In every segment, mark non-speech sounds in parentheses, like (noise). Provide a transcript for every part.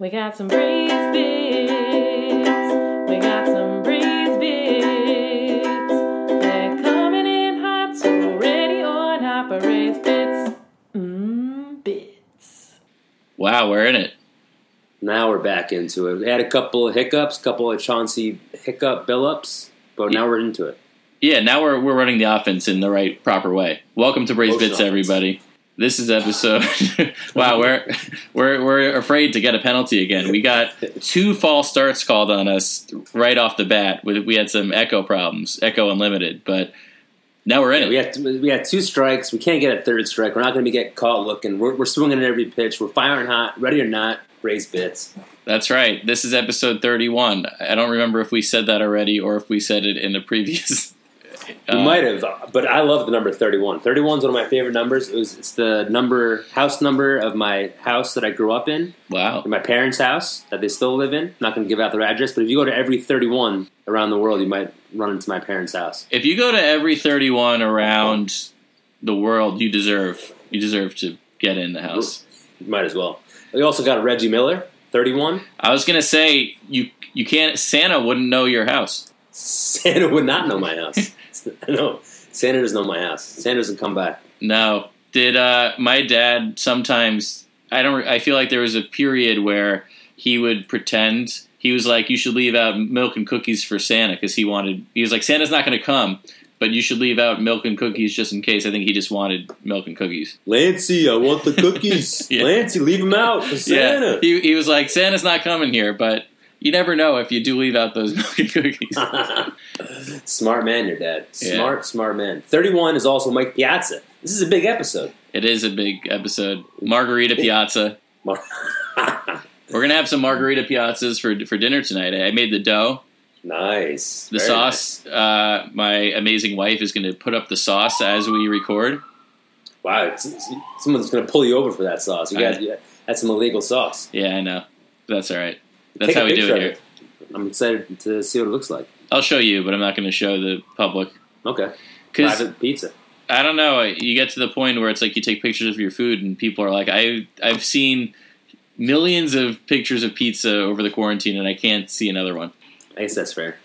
We got some breeze bits. We got some breeze bits. They're coming in hot, so ready or not, breeze bits. Mmm, bits. Wow, we're in it. Now we're back into it. We had a couple of hiccups, a couple of Chauncey hiccup bill-ups, but now we're into it. Yeah, now we're we're running the offense in the right proper way. Welcome to Braves Motion Bits, offense. everybody. This is episode. (laughs) wow, we're we're we're afraid to get a penalty again. We got two false starts called on us right off the bat. We, we had some echo problems, echo unlimited, but now we're in it. We had we had two strikes. We can't get a third strike. We're not going to be get caught looking. We're, we're swinging at every pitch. We're firing hot, ready or not. Raise bits. That's right. This is episode thirty-one. I don't remember if we said that already or if we said it in the previous. Uh, might have, but I love the number 31. 31 is one of my favorite numbers. It was it's the number house number of my house that I grew up in, Wow. my parents' house that they still live in. I'm not going to give out their address, but if you go to every 31 around the world, you might run into my parents' house. If you go to every 31 around the world, you deserve you deserve to get in the house. You might as well. We also got Reggie Miller, 31. I was gonna say you you can't Santa wouldn't know your house. Santa would not know my house. (laughs) (laughs) no, Santa doesn't know my house. Santa doesn't come back. No, did uh, my dad sometimes? I don't. I feel like there was a period where he would pretend he was like, "You should leave out milk and cookies for Santa," because he wanted. He was like, "Santa's not going to come." But you should leave out milk and cookies just in case. I think he just wanted milk and cookies. Lancey, I want the cookies. (laughs) Yeah. Lancey, leave them out for Santa. Yeah, he, he was like, Santa's not coming here, but you never know if you do leave out those (laughs) milk and cookies. (laughs) smart man, your dad. Yeah. Smart, smart man. 31 is also Mike Piazza. This is a big episode. it is a big episode. Margarita Piazza. Mar- (laughs) We're gonna have some margarita piazzas for for dinner tonight. I made the dough, nice. the Very sauce. Uh, my amazing wife is gonna put up the sauce as we record. Wow, it's, it's- someone's going to pull you over for that sauce. You got that's some illegal sauce. Yeah, I know. That's all right. That's how we do it here. it. I'm excited to see what it looks like. I'll show you, but I'm not gonna show the public Okay. Private pizza. I don't know. You get to the point where it's like you take pictures of your food, and people are like, "I I've seen millions of pictures of pizza over the quarantine, and I can't see another one." I guess that's fair.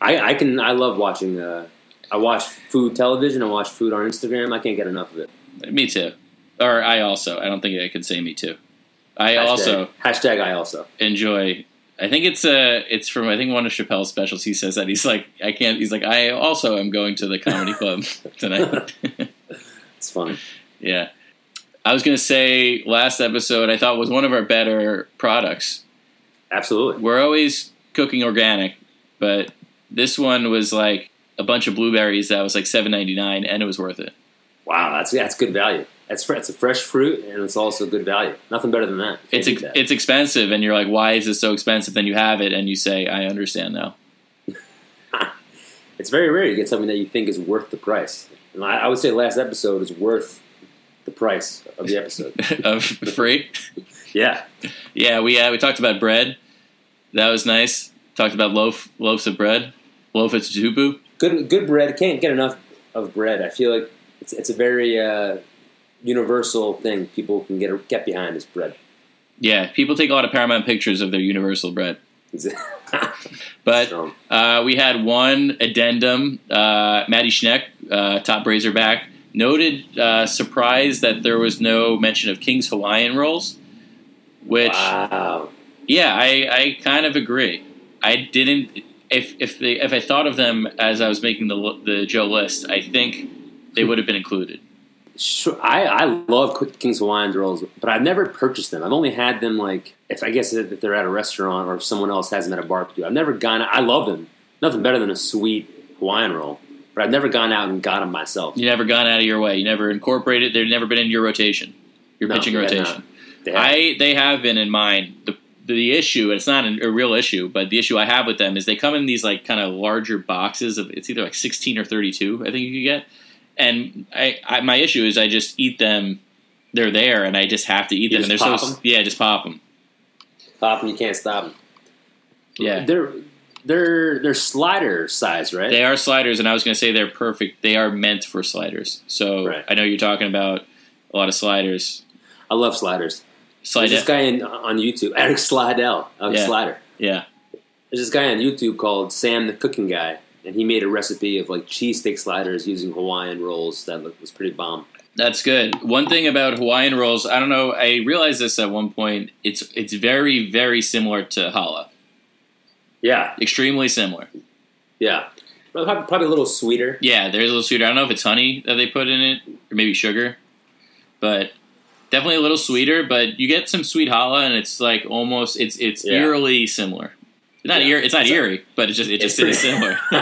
I, I can. I love watching. Uh, I watch food television. I watch food on Instagram. I can't get enough of it. Me too, or I also. I don't think I could say me too. I Hashtag- also hashtag. I also. enjoy. I think it's uh it's from I think one of Chappelle's specials. He says that he's like I can't. He's like I also am going to the comedy club (laughs) tonight. (laughs) It's fun. yeah, I was gonna say last episode I thought was one of our better products. Absolutely. we're always cooking organic, but this one was like a bunch of blueberries that was like seven ninety nine, and it was worth it. Wow, that's that's good value. Fr- it's a fresh fruit and it's also good value. Nothing better than that. It's ex- that. it's expensive, and you're like, why is this so expensive? Then you have it, and you say, I understand now. (laughs) It's very rare you get something that you think is worth the price. And I, I would say last episode is worth the price of the episode. (laughs) of free. (laughs) yeah, Yeah, we uh, we talked about bread. That was nice. Talked about loaf loaves of bread. Loaf of tubu. good good bread. Can't get enough of bread. I feel like it's it's a very uh, universal thing people can get get behind is bread. Yeah, people take a lot of Paramount pictures of their universal bread. (laughs) But Uh, we had one addendum. Uh, Maddie Schneck, uh, top Razorback, noted uh, surprise that there was no mention of King's Hawaiian rolls. Which, wow. yeah, I, I kind of agree. I didn't. If if they, if I thought of them as I was making the the Joe list, I think they would have been included. Sure, I, I love Quick King's Hawaiian rolls, but I've never purchased them. I've only had them like if I guess if they're at a restaurant or if someone else has them at a barbecue. I've never gone. I love them. Nothing better than a sweet Hawaiian roll, but I've never gone out and got them myself. You never gone out of your way. You never incorporated. They've never been in your rotation. Your No, pitching they rotation. They have- I they have been in mine. The the issue it's not an, a real issue, but the issue I have with them is they come in these like kind of larger boxes of it's either like sixteen or thirty two. I think you could get, and I, I my issue is I just eat them. They're there, and I just have to eat You them. and they're pop so 'em? yeah, just pop them. pop them, you can't stop them. Yeah, they're they're they're slider size, right? they are sliders, and I was going to say they're perfect. They are meant for sliders. So Right. I know you're talking about a lot of sliders. I love sliders. Slide There's this guy in, on YouTube, Eric Slidell, Eric Yeah. Slider. Yeah. There's this guy on YouTube called Sam the Cooking Guy, and he made a recipe of like cheesesteak sliders using Hawaiian rolls that was pretty bomb. That's good. One thing about Hawaiian rolls, I don't know. I realized this at one point. It's it's very very similar to challah. Yeah, Extremely similar. yeah. Probably, probably a little sweeter. Yeah, there's a little sweeter. I don't know if it's honey that they put in it or maybe sugar, but definitely a little sweeter. But you get some sweet challah, and it's like almost it's it's Yeah. eerily similar. Not Yeah. ear, it's not It's a- eerie, but it just it just is similar. (laughs)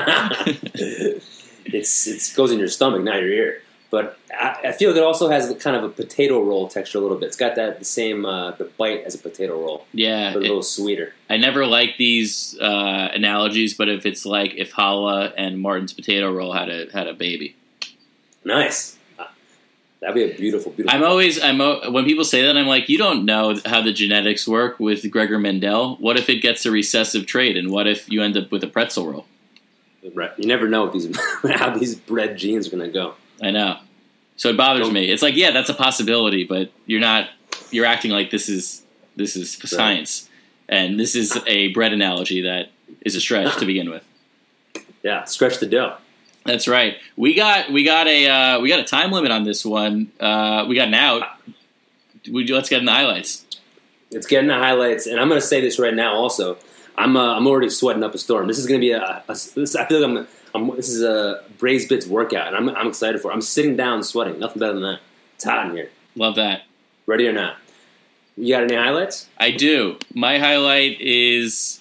it's it goes in your stomach, not your ear. But I, I feel like it also has kind of a potato roll texture a little bit. It's got that the same uh, the bite as a potato roll, yeah, but a it- little sweeter. I never like these uh, analogies, but if it's like if challah and Martin's potato roll had a had a baby. Nice. That'd be a beautiful, beautiful. I'm always I'm when people say that I'm like you don't know how the genetics work with Gregor Mendel. What if it gets a recessive trait, and what if you end up with a pretzel roll? Right. You never know these (laughs) how these bred genes are going to go. I know, so it bothers Don't- me. It's like yeah, that's a possibility, but you're not you're acting like this is this is science, and this is a bread analogy that is a stretch to begin with. Yeah, stretch the dough. That's right. We got we got a uh, we got a time limit on this one. Uh, we got an out. We let's get in the highlights. It's getting the highlights, and I'm going to say this right now. Also, I'm uh, I'm already sweating up a storm. This is going to be a, a this, I feel like I'm, I'm this is a Braised Bits workout, and I'm I'm excited for. it. I'm sitting down sweating. Nothing better than that. It's hot in here. Love that. Ready or not? You got any highlights? I do. My highlight is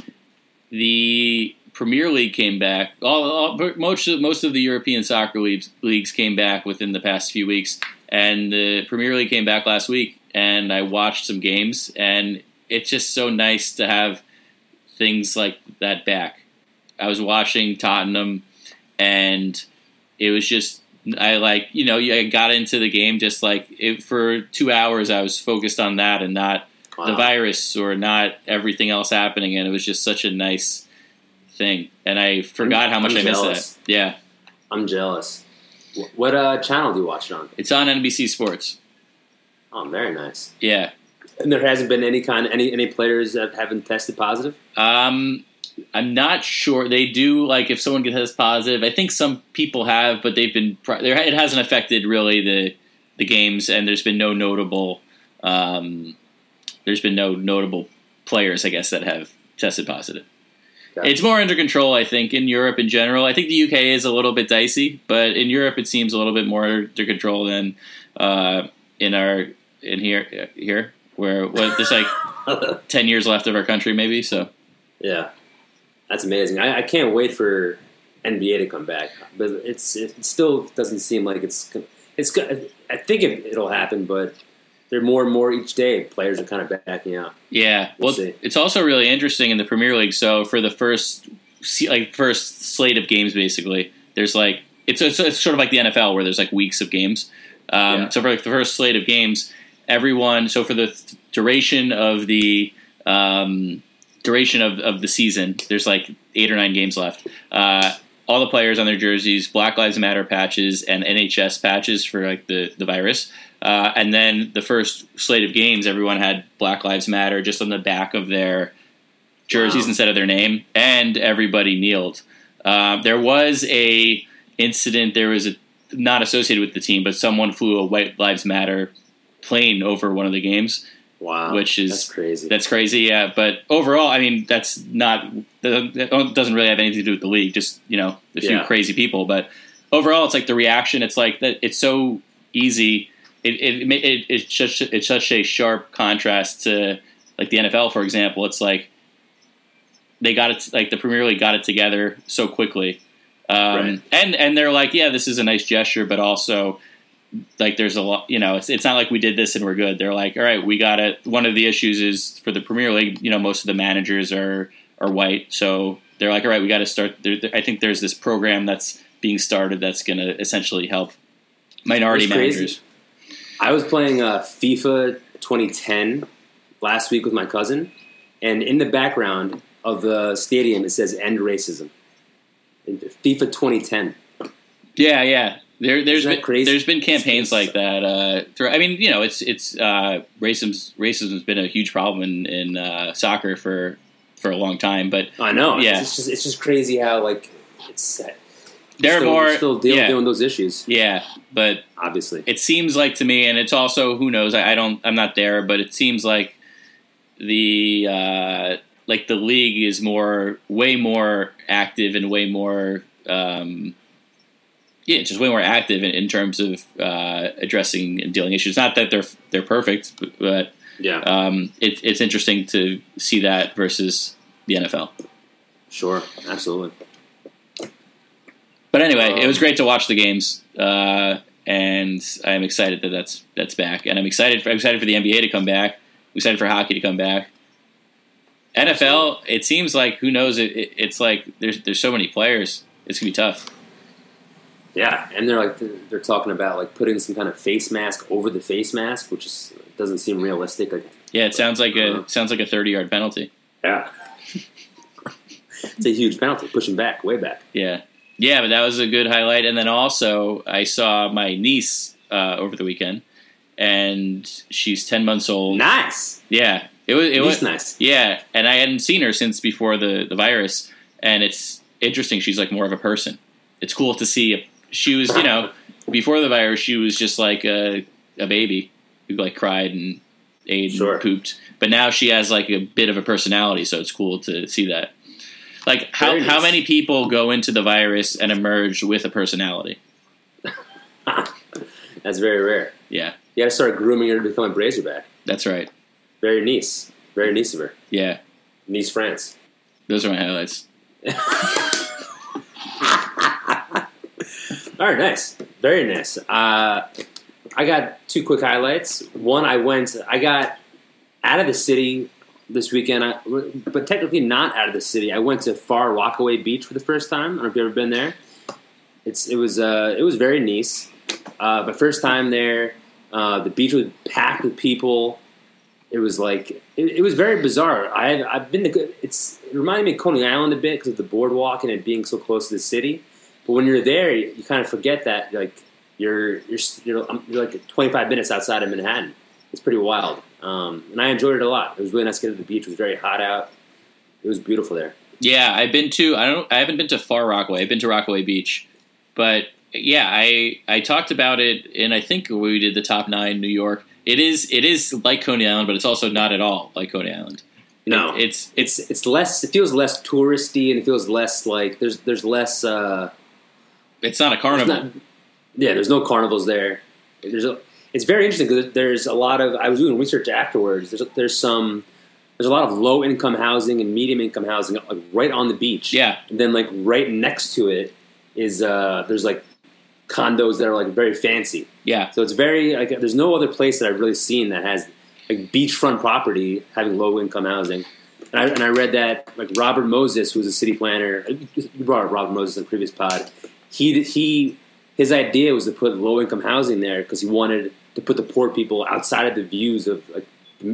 the Premier League came back. All, all most of, most of the European soccer leagues leagues came back within the past few weeks, and the Premier League came back last week. And I watched some games, and it's just so nice to have things like that back. I was watching Tottenham, and it was just I like you know I got into the game just like it, for two hours I was focused on that and not the virus or not everything else happening, and it was just such a nice thing. And I forgot how much I'm I missed jealous. that. Yeah, I'm jealous. What uh, channel do you watch it on? it's on NBC Sports. Oh, very nice. Yeah, And there hasn't been any kind any any players that haven't tested positive. um, I'm not sure they do. Like if someone gets positive, I think some people have, but they've been there. It hasn't affected really the the games, and there's been no notable. Um, there's been no notable players, I guess, that have tested positive. Okay. It's more under control, I think, in Europe in general. I think the UK is a little bit dicey, but in Europe it seems a little bit more under control than uh, in our in here here where what there's like (laughs) ten years left of our country, maybe. So Yeah, that's amazing. I, I can't wait for NBA to come back, but it's it still doesn't seem like it's it's. I think it, it'll happen, but they're more and more each day. Players are kind of backing out. yeah, well, We'll it's also really interesting in the Premier League. So for the first like first slate of games, basically, there's like it's it's, it's sort of like the NFL where there's like weeks of games. Um, Yeah. So for like the first slate of games, everyone. So for the th- duration of the um, duration of, of the season, there's like eight or nine games left. Uh, all the players on their jerseys, Black Lives Matter patches and NHS patches for like the the virus. Uh, and then the first slate of games, everyone had Black Lives Matter just on the back of their jerseys Wow. instead of their name, and everybody kneeled. Uh, there was a incident. There was a not associated with the team, but someone flew a White Lives Matter plane over one of the games. Wow, Which is- that's crazy. That's crazy, yeah. But overall, I mean, that's not that doesn't really have anything to do with the league. Just you know, a few Yeah. crazy people. But overall, it's like the reaction. It's like that. It's so easy. It it, it, it it's such it's such a sharp contrast to like the NFL, for example. It's like they got it like the Premier League got it together so quickly, um, Right. and and they're like, yeah, this is a nice gesture, but also like there's a lot you know it's, it's not like we did this and we're good they're like all right we got it one of the issues is for the premier league you know most of the managers are are white so they're like all right we got to start there, there- i think there's this program that's being started that's going to essentially help minority managers. crazy. I was playing uh, FIFA 2010 last week with my cousin, and in the background of the stadium it says "End Racism." FIFA 2010. yeah yeah There, there's Isn't that been crazy? there's been campaigns like that. Uh, through, I mean, you know, it's it's uh, racism's racism's been a huge problem in in uh, soccer for for a long time. But I know. Yeah. It's just it's just crazy how like it's there are still, more. still deal, yeah, dealing with those issues. yeah, but Obviously, it seems like to me, and it's also who knows. I, I don't. I'm not there, but it seems like the uh, like the league is more, way more active and way more. Um, yeah, just way more active in, in terms of uh, addressing and dealing issues. Not that they're they're perfect, but, but yeah, um, it, it's interesting to see that versus the NFL. sure, absolutely. But anyway, it was Um, great to watch the games, uh, and I'm excited that that's that's back. And I'm excited. For, I'm excited for the NBA to come back. I'm excited for hockey to come back. NFL, it seems like who knows? It, it, it's like there's there's so many players. It's gonna be tough. Yeah, and they're like they're talking about like putting some kind of face mask over the face mask, which is doesn't seem realistic. Like, Yeah, it sounds like a Uh-huh. sounds like a 30 yard penalty. yeah, (laughs) it's a huge penalty, pushing back, way back. Yeah, yeah, but that was a good highlight. And then also, I saw my niece uh, over the weekend, and she's 10 months old. Nice, Yeah, it was it Nice, was nice. Yeah, and I hadn't seen her since before the the virus, and it's interesting. She's like more of a person. It's cool to see. She was, you know, before the virus, she was just like a a baby who like cried and ate Sure. and pooped. But now she has like a bit of a personality, so it's cool to see that. Like how how many people go into the virus and emerge with a personality? (laughs) That's very rare. Yeah, You got to start grooming her to become a Razorback. that's right. Very nice. very nice of her, Yeah, Nice France. those are my highlights. (laughs) All right, nice, very nice. Uh, I got two quick highlights. One, I went, I got out of the city this weekend, I, but technically not out of the city. I went to Far Rockaway Beach for the first time. I don't know if you've ever been there. It's it was uh, it was very nice. Uh, but first time there, uh, the beach was packed with people. It was like it, it was very bizarre. I've I've been to it's it reminded me of Coney Island a bit because of the boardwalk and it being so close to the city. But when you're there, you, you kind of forget that like you're you're you're, you're like 25 minutes outside of Manhattan. It's pretty wild, um, and I enjoyed it a lot. It was really nice to get to the beach. It was very hot out. It was beautiful there. Yeah, I've been to. I don't. I haven't been to Far Rockaway. I've been to Rockaway Beach, but yeah, I I talked about it, and I think we did the top nine New York. It is it is like Coney Island, but it's also not at all like Coney Island. No. It- it's it's It's less. It feels less touristy, and it feels less like there's there's less. Uh, it's not a carnival. not- yeah, there's no carnivals there. There's a, it's very interesting because there's a lot of. I was doing research afterwards. There's there's some. There's a lot of low income housing and medium income housing like right on the beach. Yeah, and then like right next to it is uh there's like condos that are like very fancy. yeah, So it's very like there's no other place that I've really seen that has like beachfront property having low income housing. And I, and I read that like Robert Moses, who's a city planner, you brought up Robert Moses in the previous pod. He he his idea was to put low income housing there because he wanted to put the poor people outside of the views of like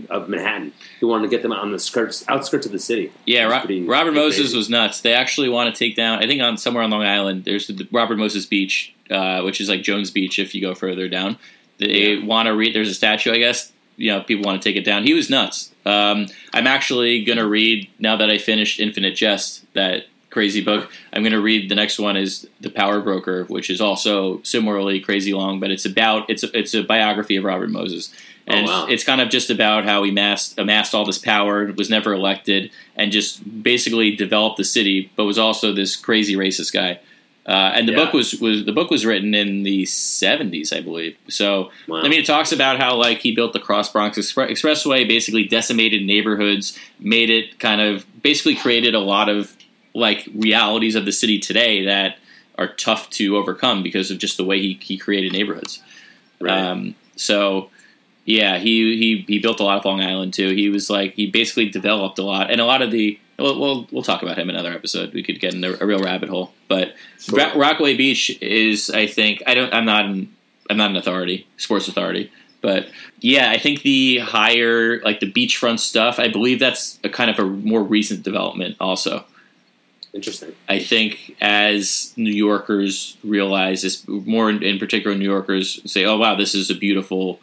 of Manhattan. He wanted to get them on the skirts outskirts of the city. yeah. Ro- pretty- Robert pretty Moses crazy. was nuts. They actually want to take down. I think on somewhere on Long Island, there's the Robert Moses Beach, uh, which is like Jones Beach if you go further down. They Yeah. want to read. There's a statue, I guess. You know, people want to take it down. He was nuts. Um, I'm actually gonna read now that I finished Infinite Jest, that crazy book. I'm gonna read the next one is The Power Broker, which is also similarly crazy long, but it's about it's a, it's a biography of Robert Moses, Oh, and wow. it's kind of just about how he amassed amassed all this power, was never elected, and just basically developed the city, but was also this crazy racist guy. Uh, and the Yeah. book was, was the book was written in the 70s, I believe. So Wow. I mean, it talks about how like he built the Cross Bronx Expre- Expressway, basically decimated neighborhoods, made it kind of basically created a lot of like realities of the city today that are tough to overcome because of just the way he, he created neighborhoods. Right. Um, so yeah, he, he he built a lot of Long Island too. He was like he basically developed a lot, and a lot of the we'll we'll, we'll talk about him in another episode. We could get in a, a real rabbit hole, but Sure. Ro- Rockaway Beach is I think I don't I'm not an, I'm not an authority sports authority, but yeah, I think the higher like the beachfront stuff. I believe that's a kind of a more recent development also. Interesting. I think as New Yorkers realize this, more in, in particular, New Yorkers say, "Oh wow, this is a beautiful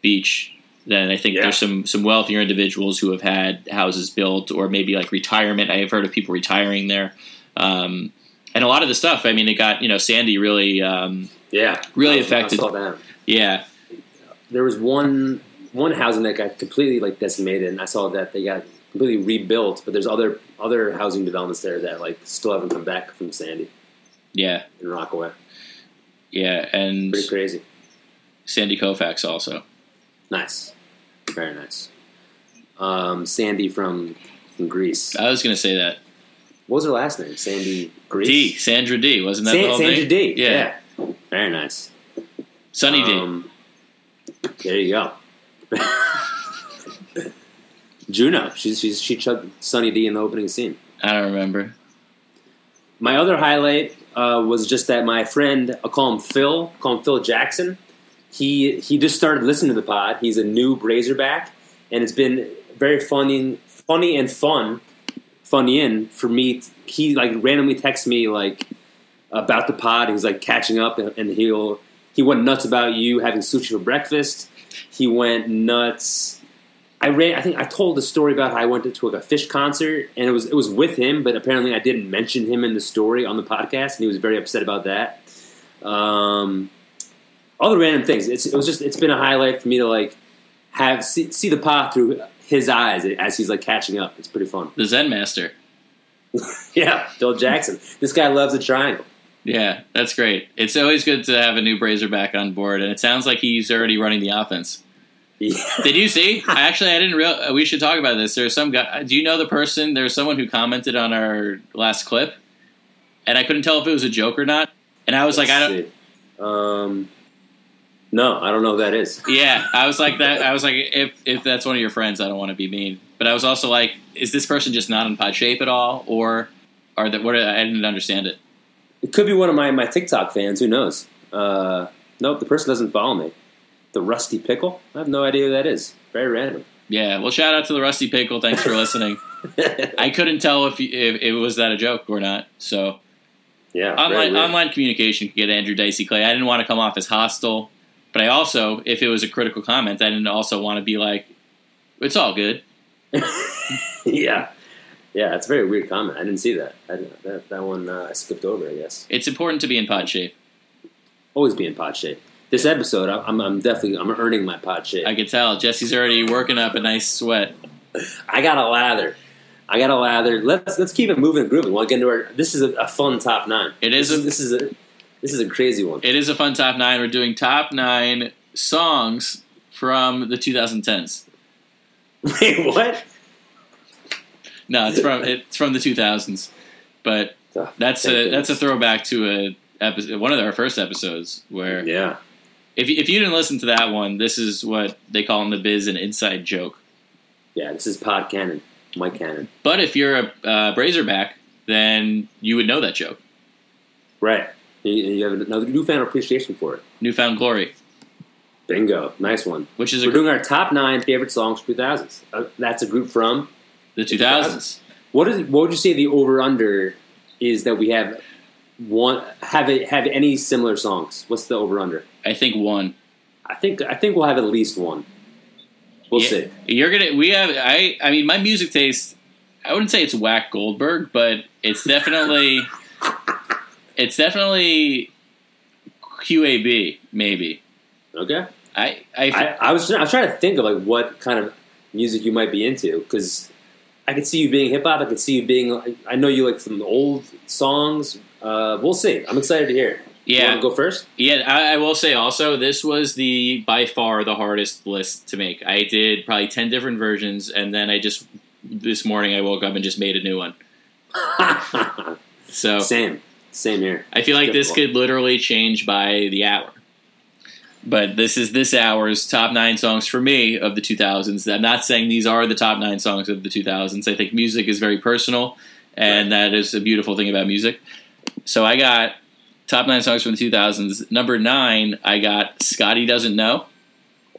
beach." Then I think Yeah. there's some some wealthier individuals who have had houses built, or maybe like retirement. I have heard of people retiring there, um, and a lot of the stuff. I mean, it got you know Sandy really, um, Yeah, Really affected. I saw that. yeah, There was one one housing that got completely like decimated, and I saw that they got completely rebuilt. But there's other other housing developments there that like still haven't come back from Sandy yeah, in Rockaway. yeah, and Pretty crazy. Sandy Koufax also. Nice, very nice. Um, Sandy from from Grease. I was going to say that What was her last name? Sandy Greece. D Sandra Dee wasn't that the San- whole Sandra thing? D. Yeah. Yeah. very nice. Sunny D. Um, there you go. (laughs) Juno. She's, she's she chugged Sunny D in the opening scene. I don't remember. My other highlight uh, was just that my friend, I'll call him Phil, I'll call him Phil Jackson. He he just started listening to the pod. He's a new Razorback, and it's been very funny, funny and fun, funny in for me. He like randomly texts me like about the pod. He's like catching up, and, and he'll he went nuts about you having sushi for breakfast. He went nuts. I ran. I think I told the story about how I went to like a fish concert, and it was it was with him, but apparently I didn't mention him in the story on the podcast, and he was very upset about that. Um, all the random things. It's, it was just it's been a highlight for me to like have see, see the pod through his eyes as he's like catching up. It's pretty fun. The Zen Master. (laughs) Yeah, Bill Jackson. This guy loves a triangle. Yeah, that's great. It's always good to have a new Brazer back on board, and it sounds like he's already running the offense. Yeah. Did you see? (laughs) I actually I didn't real. We should talk about this. There's some guy. Do you know the person? There's someone who commented on our last clip, and I couldn't tell if it was a joke or not. And I was like, I don't. Let's. Um, no, I don't know who that is. (laughs) Yeah, I was like that. I was like, if if that's one of your friends, I don't want to be mean. But I was also like, is this person just not in pod shape at all, or are that what? I didn't understand it. It could be one of my, my TikTok fans. Who knows? Uh, nope, the person doesn't follow me. The Rusty Pickle? I have no idea who that is. Very random. Yeah. Well, shout out to the Rusty Pickle. Thanks for listening. (laughs) I couldn't tell if, if it was that a joke or not. So yeah. online online communication could get Andrew Dicey Clay. I didn't want to come off as hostile, but I also, if it was a critical comment, I didn't also want to be like, it's all good. (laughs) yeah. Yeah, it's a very weird comment. I didn't see that. I didn't, that, that one uh, I skipped over, I guess. It's important to be in pod shape. Always be in pod shape. This episode, I'm, I'm definitely I'm earning my pot shit. I can tell Jesse's already working up a nice sweat. I got a lather. I got a lather. Let's let's keep it moving and grooving. We'll get into our. This is a, a fun top nine. It is This, a- this is a this is a crazy one. It is a fun top nine. We're doing top nine songs from the 2010s. (laughs) Wait, what? No, it's from it's from the 2000s, but that's a that's a throwback to a episode, one of our first episodes where Yeah. If you- if you didn't listen to that one, this is what they call in the biz an inside joke. Yeah, this is Pod Cannon, Mike Cannon. But if you're a uh, Brazerback, then you would know that joke. Right. You, you have another newfound appreciation for it. Newfound Glory, Bingo. Nice one. which is We're doing our top nine favorite songs from 2000s. Uh, that's a group from. the 2000s. What is? What would you say the over under is that we have one have it have any similar songs? What's the over under? I think one. I think I think we'll have at least one. We'll Yeah. see. You're gonna. We have. I. I mean, my music taste. I wouldn't say it's whack Goldberg, but it's definitely. (laughs) it's definitely QAB. Maybe. Okay. I. I. I, I was I was trying to think of like what kind of music you might be into because I could see you being hip hop. I could see you being. I know you like some old songs. Uh, we'll see. I'm excited to hear. You yeah. want to go first? Yeah. I, I will say also, this was the by far the hardest list to make. I did probably ten different versions, and then I just this morning I woke up and just made a new one. (laughs) So Same. Same here. I feel like this could literally change by the hour. But this is this hour's top nine songs for me of the 2000s. I'm not saying these are the top nine songs of the 2000s. I think music is very personal, and that is a beautiful thing about music. So I got top nine songs from the 2000s. Number nine, I got Scotty Doesn't Know.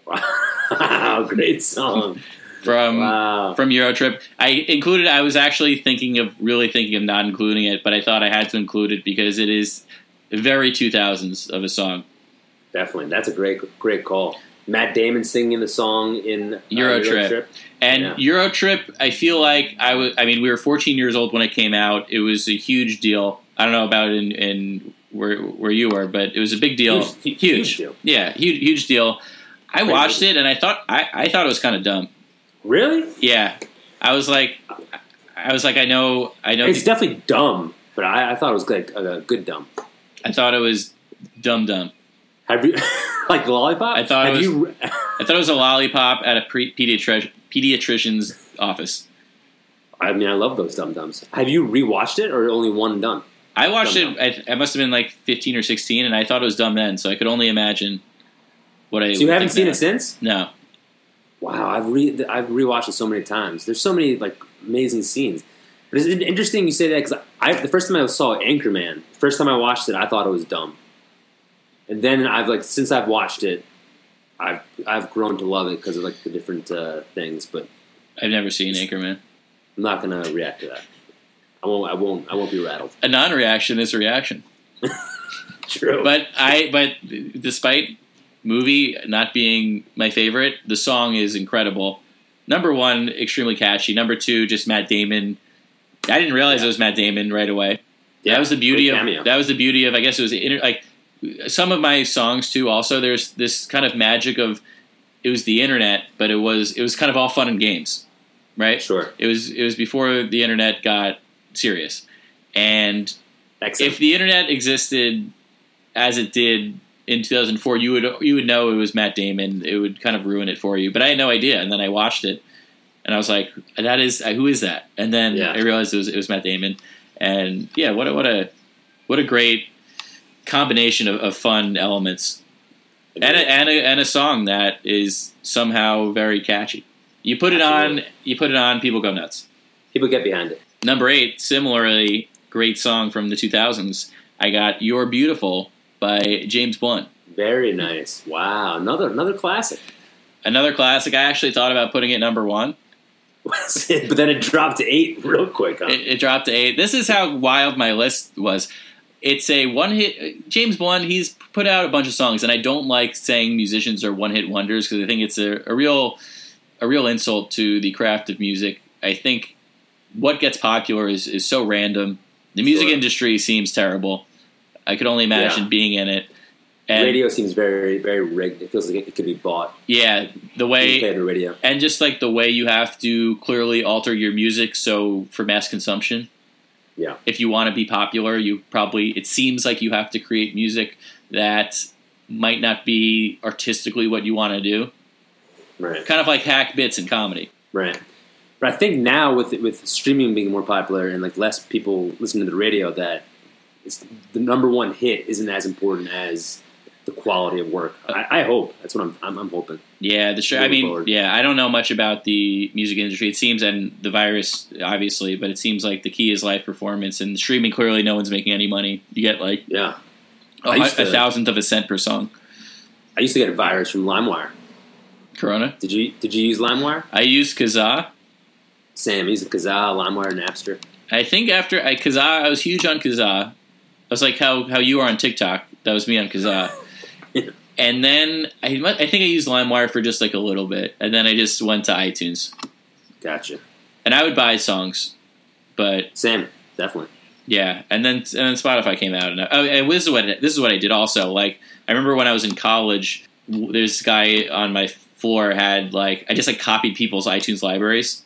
Wow, (laughs) great song. from Wow. from Eurotrip. I included. I was actually thinking of really thinking of not including it, but I thought I had to include it because it is very 2000s of a song. Definitely. That's a great great call. Matt Damon singing the song in uh, Eurotrip. And Yeah. Eurotrip, I feel like I was. I mean, we were 14 years old when it came out. It was a huge deal. I don't know about in, in where where you were, but it was a big deal. Huge- huge deal. Yeah, huge huge deal. I watched it and I thought I, I thought it was kind of dumb. Really? Yeah, I was like, I was like, I know, I know. It's definitely dumb, but I, I thought it was like a good dumb. I thought it was dumb dumb. Have you (laughs) like the lollipop? I thought it was- you, (laughs) I thought it was a lollipop at a pre- pediatri- pediatrician's office. I mean, I love those dum dums. Have you rewatched it or only one done? I watched Dumb it. I, I must have been like 15 or 16, and I thought it was dumb then. So I could only imagine what I. So you haven't seen now. it since? No. Wow, I've re I've rewatched it so many times. There's so many like amazing scenes. But it's interesting you say that because I the first time I saw Anchorman, first time I watched it, I thought it was dumb. And then I've like since I've watched it, I've I've grown to love it because of like the different uh, things. But I've never seen Anchorman. I'm not gonna react to that. I won't. I won't. I won't be rattled. A non-reaction is a reaction. (laughs) True. But I. But despite movie not being my favorite, the song is incredible. Number one, extremely catchy. Number two, just Matt Damon. I didn't realize it was Matt Damon right away. Yeah, that was the beauty of that was the beauty of I guess it was inter, like some of my songs too. Also, there's this kind of magic of it was the internet, but it was it was kind of all fun and games, right? Sure. It was it was before the internet got serious, and Excellent. if the internet existed as it did in 2004, you would you would know it was Matt Damon. It would kind of ruin it for you, but I had no idea. And then I watched it, and I was like, "That is who is that?" And then Yeah. I realized it was it was Matt Damon. And yeah, what a, what a what a great combination of, of fun elements, and a, and a and a song that is somehow very catchy. You put it on, you put it on, people go nuts. People get behind it. Number eight, similarly great song from the 2000s. I got "You're Beautiful" by James Blunt. Very nice. Wow. Another another classic. Another classic. I actually thought about putting it number one. (laughs) but then it dropped to eight real quick. Huh? It, it dropped to eight. This is how wild my list was. It's a one hit. James Blunt. He's put out a bunch of songs, and I don't like saying musicians are one hit wonders because I think it's a, a real a real insult to the craft of music. I think what gets popular is is so random. The music Sure. industry seems terrible. I could only imagine Yeah. being in it. And radio seems very very rigged. It feels like it, could be bought. yeah, the way the radio. and just like the way you have to clearly alter your music so for mass consumption Yeah. if you want to be popular you probably it seems like you have to create music that might not be artistically what you want to do Right. kind of like hack bits in comedy Right. But I think now with with streaming being more popular and like less people listening to the radio, that it's, the number one hit isn't as important as the quality of work. I, I hope that's what I'm I'm, I'm hoping. yeah the show i mean forward. yeah i don't know much about the music industry it seems and the virus obviously but it seems like the key is live performance and streaming clearly no one's making any money you get like Yeah. a, I used a thousandth of a cent per song I used to get a virus from LimeWire. corona Did you Did you use LimeWire? i used kazaa Sam, He's a Kazaa, LimeWire, Napster. I think after I Kazaa, I was huge on Kazaa. I was like how how you are on TikTok. That was me on Kazaa. (laughs) and then I I think I used LimeWire for just like a little bit, and then I just went to iTunes, Gotcha. and I would buy songs, but Sam, definitely. yeah, and then and then Spotify came out, and I, oh, and this is what this is what I did also. Like I remember when I was in college, this guy on my floor had like I just like copied people's iTunes libraries.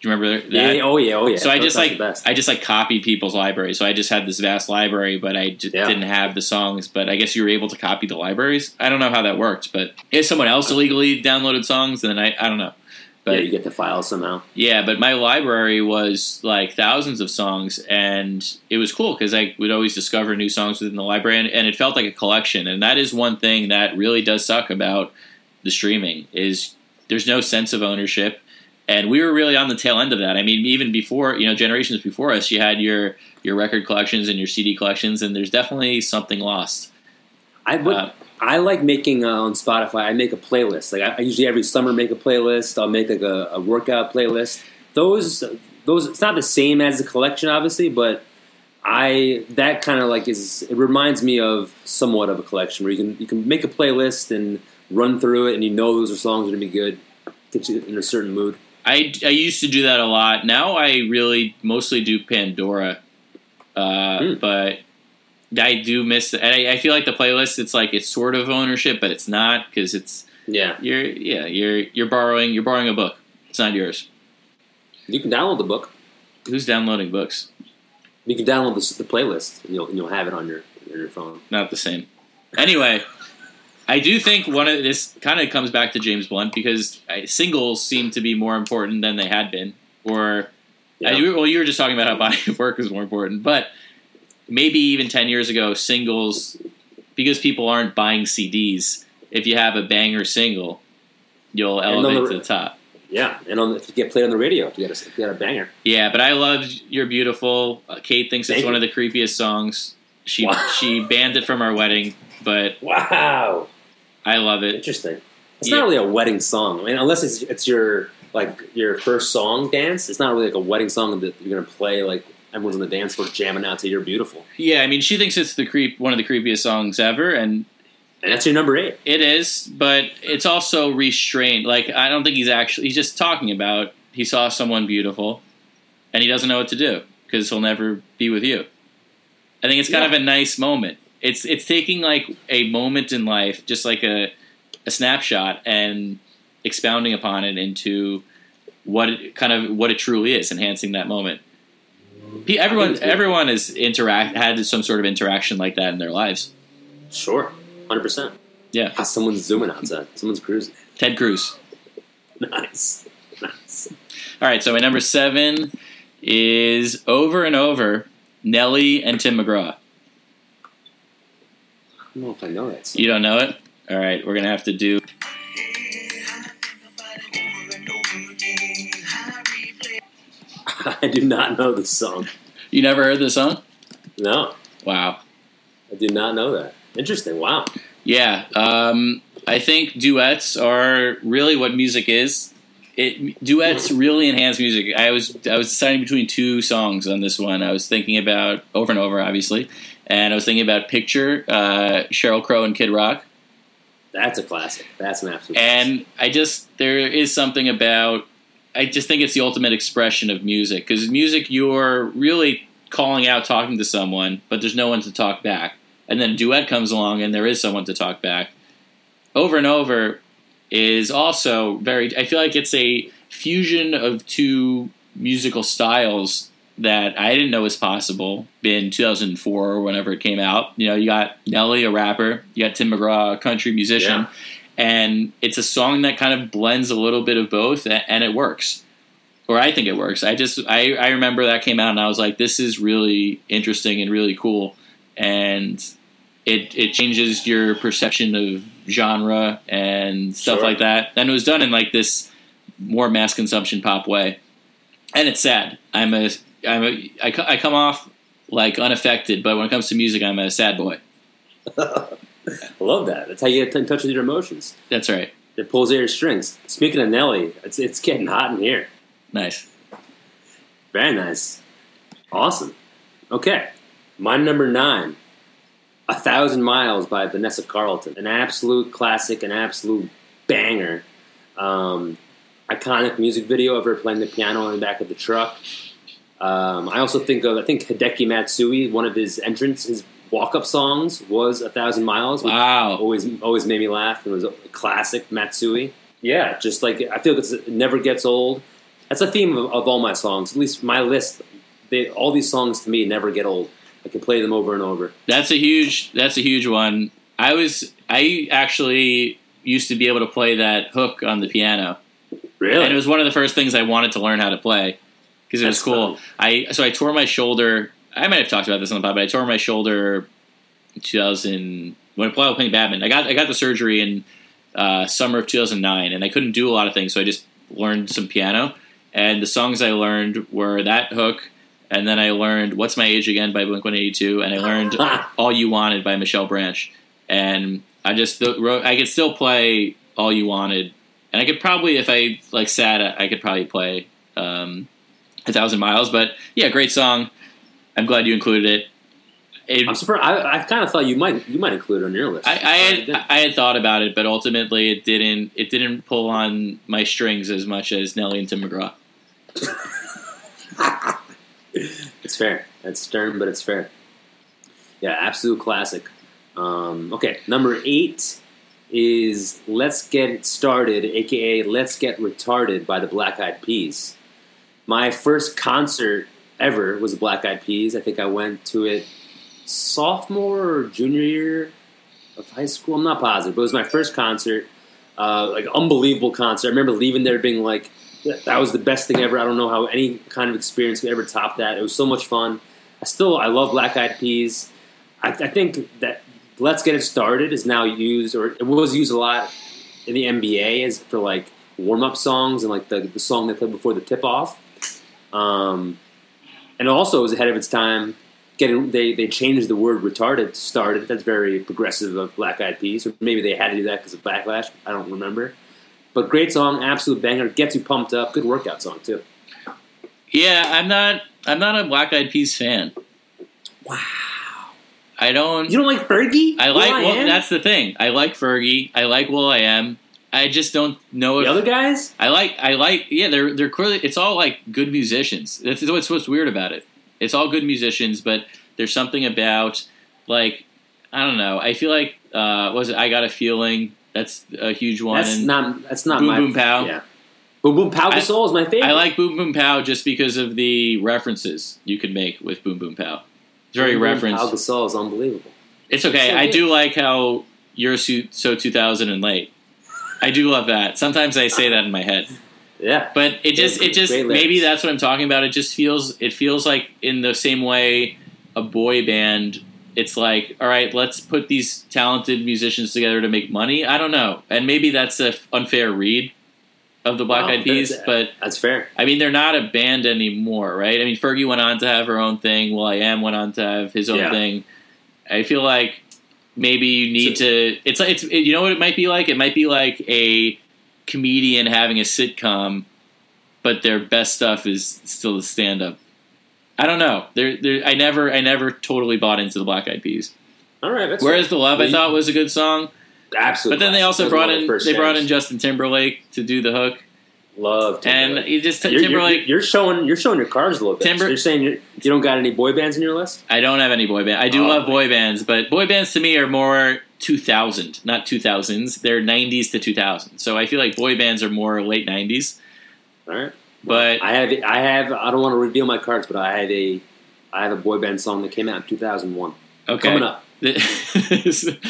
Do you remember that? Yeah, oh yeah, oh yeah. So I Those- just like. I just like copied people's libraries. So I just had this vast library, but I just Yeah. didn't have the songs. But I guess you were able to copy the libraries. I don't know how that worked, but if someone else illegally downloaded songs, then I I don't know. But yeah, yeah, you get the file somehow. Yeah, but my library was like thousands of songs, and it was cool because I would always discover new songs within the library, and, and it felt like a collection. And that is one thing that really does suck about the streaming is there's no sense of ownership and we were really on the tail end of that. I mean, even before you know, generations before us, you had your your record collections and your CD collections, and there's definitely something lost. I would. Uh, I like making uh, on Spotify. I make a playlist. Like I, I usually every summer make a playlist. I'll make like a, a workout playlist. Those those it's not the same as a collection, obviously, but I that kind of like is it reminds me of somewhat of a collection where you can you can make a playlist and run through it, and you know those are songs that are gonna be good, get you in a certain mood. I, I used to do that a lot. Now I really mostly do Pandora, uh, Hmm. but I do miss. And I, I feel like the playlist. It's like it's sort of ownership, but it's not because it's Yeah, you're yeah you're you're borrowing you're borrowing a book. It's not yours. you can download the book. Who's downloading books? You can download the, the playlist, and you'll and you'll have it on your on your phone. Not the same. Anyway, I do think one of this kind of comes back to James Blunt because singles seem to be more important than they had been, or Yeah. I, well, you were just talking about how (laughs) body of work is more important, but maybe even ten years ago, singles because people aren't buying CDs. If you have a banger single, you'll elevate the- to the top. Yeah, and on, if you get played on the radio, if you got a, if you got a banger. Yeah, but I love "You're Beautiful." Uh, Kate thinks it's Thank one of the creepiest songs. She Wow. she banned it from our wedding, but Wow, I love it. interesting. It's Yeah. not really a wedding song. I mean, unless it's it's your like your first song dance. It's not really like a wedding song that you're gonna play like everyone's on the dance floor jamming out to "You're Beautiful," Yeah, I mean, she thinks it's the creep, one of the creepiest songs ever, and and that's your number eight. it is. But it's also restrained. Like, I don't think he's actually. He's just talking about he saw someone beautiful, and he doesn't know what to do because he'll never be with you. I think it's kind Yeah. of a nice moment. It's it's taking like a moment in life, just like a a snapshot, and expounding upon it into what it, kind of what it truly is, enhancing that moment. Everyone, everyone has interact had some sort of interaction like that in their lives. Sure, hundred percent. Yeah, Ah, someone's zooming outside. Someone's cruising. Ted Cruz. Nice, nice. All right, so my number seven is over and over Nelly and Tim McGraw. I don't know if I know that. Song. You don't know it? All right, we're gonna have to do. (laughs) I do not know this song. You never heard this song? No, Wow. I do not know that. Interesting. Wow. Yeah, um, I think duets are really what music is. It duets really enhance music. I was I was deciding between two songs on this one. I was thinking about over and over, obviously, and I was thinking about "Picture," uh, Sheryl Crow and Kid Rock. That's a classic. That's an absolute. And I just there is something about I just think it's the ultimate expression of music because music you're really calling out talking to someone, but there's no one to talk back. And then a duet comes along and there is someone to talk back. Over and over is also very I feel like it's a fusion of two musical styles that I didn't know was possible in 2004 or whenever it came out. You know, you got Nelly, a rapper, you got Tim McGraw, a country musician, Yeah. and it's a song that kind of blends a little bit of both, and it works. Or I think it works. I just I, I remember that came out and I was like, this is really interesting and really cool, and it it changes your perception of genre and stuff Sure. like that. And it was done in like this more mass consumption pop way, and it's sad. I'm a I'm a I, I come off like unaffected, but when it comes to music, I'm a sad boy. I (laughs) love that. That's how you get in touch with your emotions. That's right. It pulls at your strings. Speaking of Nelly, it's it's getting hot in here. Nice. Very nice. Awesome. Okay. My number nine, A Thousand Miles by Vanessa Carlton. An absolute classic, an absolute banger. Um, iconic music video of her playing the piano in the back of the truck. Um, I also think of, I think Hideki Matsui, one of his entrance, his walk up songs was A Thousand Miles. which Wow. always always made me laugh. It was a classic Matsui. Yeah, just like I feel it's, it never gets old. That's a theme of, of all my songs. At least my list, they, all these songs to me never get old. I can play them over and over. That's a huge. That's a huge one. I was. I actually used to be able to play that hook on the piano, Really? and it was one of the first things I wanted to learn how to play because it was cool. fun. I so I tore my shoulder. I might have talked about this on the pod, but I tore my shoulder in 2000 when I was playing badminton. I got I got the surgery in uh, summer of 2009, and I couldn't do a lot of things, so I just learned some piano. And the songs I learned were that hook, and then I learned "What's My Age Again" by Blink 182, and I learned (laughs) "All You Wanted" by Michelle Branch. and I just wrote. I could still play all you wanted, and I could probably, if I like sat, I could probably play um, a thousand miles. But yeah, great song. I'm glad you included it. It- I'm surprised. I, I kind of thought you might you might include it on your list. I, I had I had thought about it, but ultimately it didn't. It didn't pull on my strings as much as Nelly and Tim McGraw. (laughs) It's fair. It's stern, but it's fair. Yeah, absolute classic. Um, okay, number eight is "Let's Get Started," aka "Let's Get Retarded" by the Black Eyed Peas. My first concert ever was the Black Eyed Peas. I think I went to it sophomore or junior year of high school. I'm not positive, but it was my first concert. Uh, like unbelievable concert. I remember leaving there being like, that was the best thing ever. I don't know how any kind of experience could ever top that. It was so much fun. I still I love Black Eyed Peas. I, I think that "Let's Get It Started" is now used, or it was used a lot in the NBA as for like warm up songs and like the, the song they played before the tip off. Um, and also it was ahead of its time. Getting they they changed the word retarded to started. That's very progressive of Black Eyed Peas, or maybe they had to do that because of backlash. I don't remember. But great song, absolute banger, gets you pumped up. Good workout song too. Yeah, I'm not. I'm not a Black Eyed Peas fan. Wow. I don't. You don't like Fergie? I like. Will.i.am? Well, that's the thing. I like Fergie. I like Will I Am. I just don't know the other guys. I like. I like. Yeah, they're they're clearly. It's all like good musicians. That's what's what's weird about it. It's all good musicians, but there's something about like I don't know. I feel like uh, was it? I got a feeling. That's a huge one. That's and not. That's not Boom my. Boom Pow. Yeah. Boom Boom Pow. Soul is my favorite. I like Boom Boom Pow just because of the references you could make with Boom Boom Pow. It's very Boom Boom. Pow. The Soul is unbelievable. It's okay. So I do like how you're so so 2000 and late. I do love that. Sometimes I say that in my head, Yeah. but it just it just maybe that's what I'm talking about. It just feels it feels like in the same way a boy band. It's like all right, let's put these talented musicians together to make money. I don't know, and maybe that's a unfair read of the Black Wow, Eyed Peas, but That's fair. I mean, they're not a band anymore, right? I mean, Fergie went on to have her own thing. Will I Am went on to have his own Yeah. thing. I feel like maybe you need to. It's like it's you know what it might be like. It might be like a comedian having a sitcom, but their best stuff is still the stand up. I don't know. There, there. I never, I never totally bought into the Black Eyed Peas. All right. That's Whereas the Love, Well, I thought was a good song, absolutely. but then they also brought in they brought in. Justin Timberlake to do the hook, love and Timberlake. you just You're, you're- Timberlake. you're showing you're showing your cards a little bit. Timber- So you're saying you're, you don't got any boy bands in your list? I don't have any boy band. I do Oh, love boy bands, but boy bands to me are more 2000, not 2000s. They're 90s to 2000. So I feel like boy bands are more late 90s. All right. But I have I have I don't want to reveal my cards, but I have a I have a boy band song that came out in 2001. okay, Coming up. (laughs)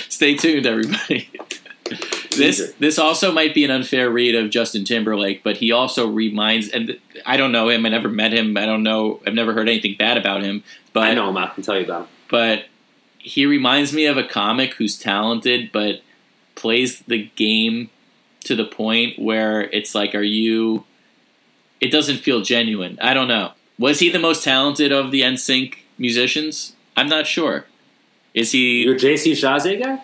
Stay tuned, everybody. (laughs) this this also might be an unfair read of Justin Timberlake, but he also reminds. And I don't know him. I never met him. I don't know. I've never heard anything bad about him. But I know him. I can tell you about him. but he reminds me of a comic who's talented but plays the game to the point where it's like are you it doesn't feel genuine i don't know was he the most talented of the NSYNC musicians i'm not sure is he You're JC Chasez guy?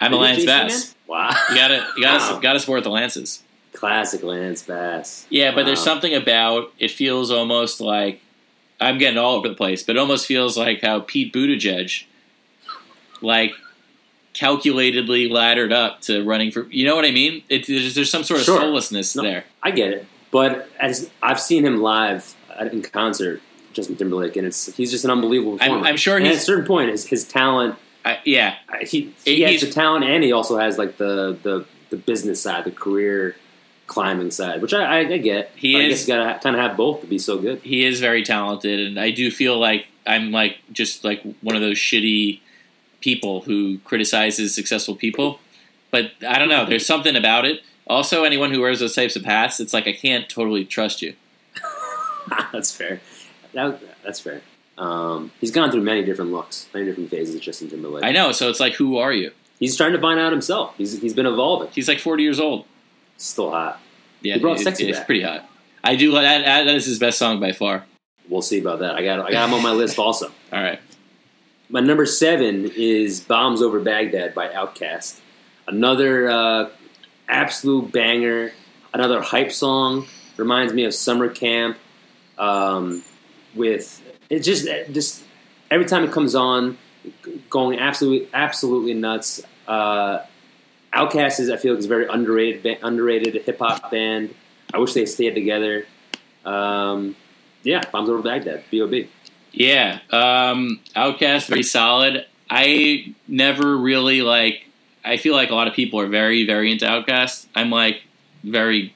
i'm a Are lance bass? Wow. you gotta you gotta Wow. gotta support the lances Classic Lance Bass. yeah but there's something about it feels almost like i'm getting all over the place but it almost feels like how pete buttigieg like calculatedly laddered up to running for you know what i mean it, there's, there's some sort of Sure. soullessness No. there I get it, but as I've seen him live in concert, Justin Timberlake, and it's he's just an unbelievable I'm- I'm sure at a certain point, his, his talent, I, yeah he, He- he has the talent, and he also has like the the, the business side, the career climbing side, which I, I, I get. He but I is- guess you gotta kind of have both to be so good. he is very talented and i do feel like i'm like just like one of those shitty people who criticizes successful people but i don't know there's something about it also anyone who wears those types of hats it's like i can't totally trust you (laughs) that's fair. That, that's fair. Um, he's gone through many different looks, many different phases. Justin Timberlake. i know so it's like who are you He's trying to find out himself. He's he's been evolving. he's like 40 years old Still hot. yeah He brought it- sexy it's back. pretty hot i do that, that is his best song by far We'll see about that. I got I got him on my list also. (laughs) all right My number seven is "Bombs Over Baghdad" by Outkast. Another uh, absolute banger. Another hype song. Reminds me of summer camp. Um, with it just just every time it comes on, going absolutely absolutely nuts. Uh, Outkast is I feel like is a very underrated underrated hip hop band. I wish they stayed together. Um, yeah, Bombs Over Baghdad, B.O.B. Yeah, um, Outcast very solid. I never really like. I feel like a lot of people are very very into Outcast. I'm like very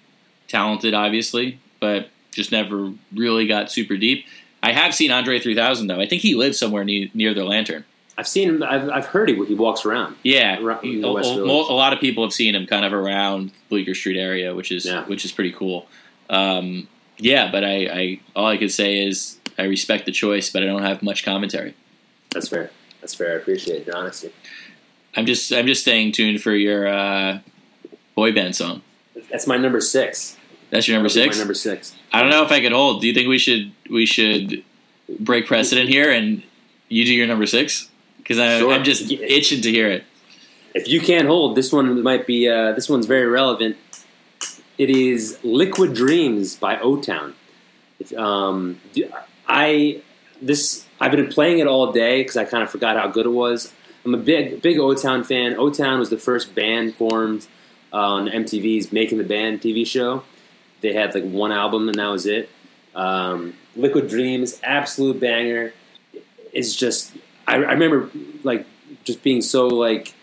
talented, obviously, but just never really got super deep. I have seen Andre 3000 though. I think he lives somewhere near, near their lantern. I've seen him. I've, I've heard he, he walks around. Yeah, Around a, a- a lot of people have seen him kind of around Bleecker Street area, which is Yeah. which is pretty cool. Um, yeah, but I, I all I could say is I respect the choice, but I don't have much commentary. That's fair. That's fair. I appreciate your honesty. I'm just I'm just staying tuned for your uh, boy band song. That's my number six. That's your number six. My number six. I don't know if I could hold. Do you think we should we should break precedent here and you do your number six? Because Sure. I'm just itching to hear it. If you can't hold, this one might be. Uh, this one's very relevant. It is "Liquid Dreams" by O Town. Um, I this I've been playing it all day because I kind of forgot how good it was. I'm a big big O Town fan. O Town was the first band formed on MTV's Making the Band TV show. They had like one album and that was it. Um, Liquid Dreams, absolute banger. It's just I, I remember like just being so like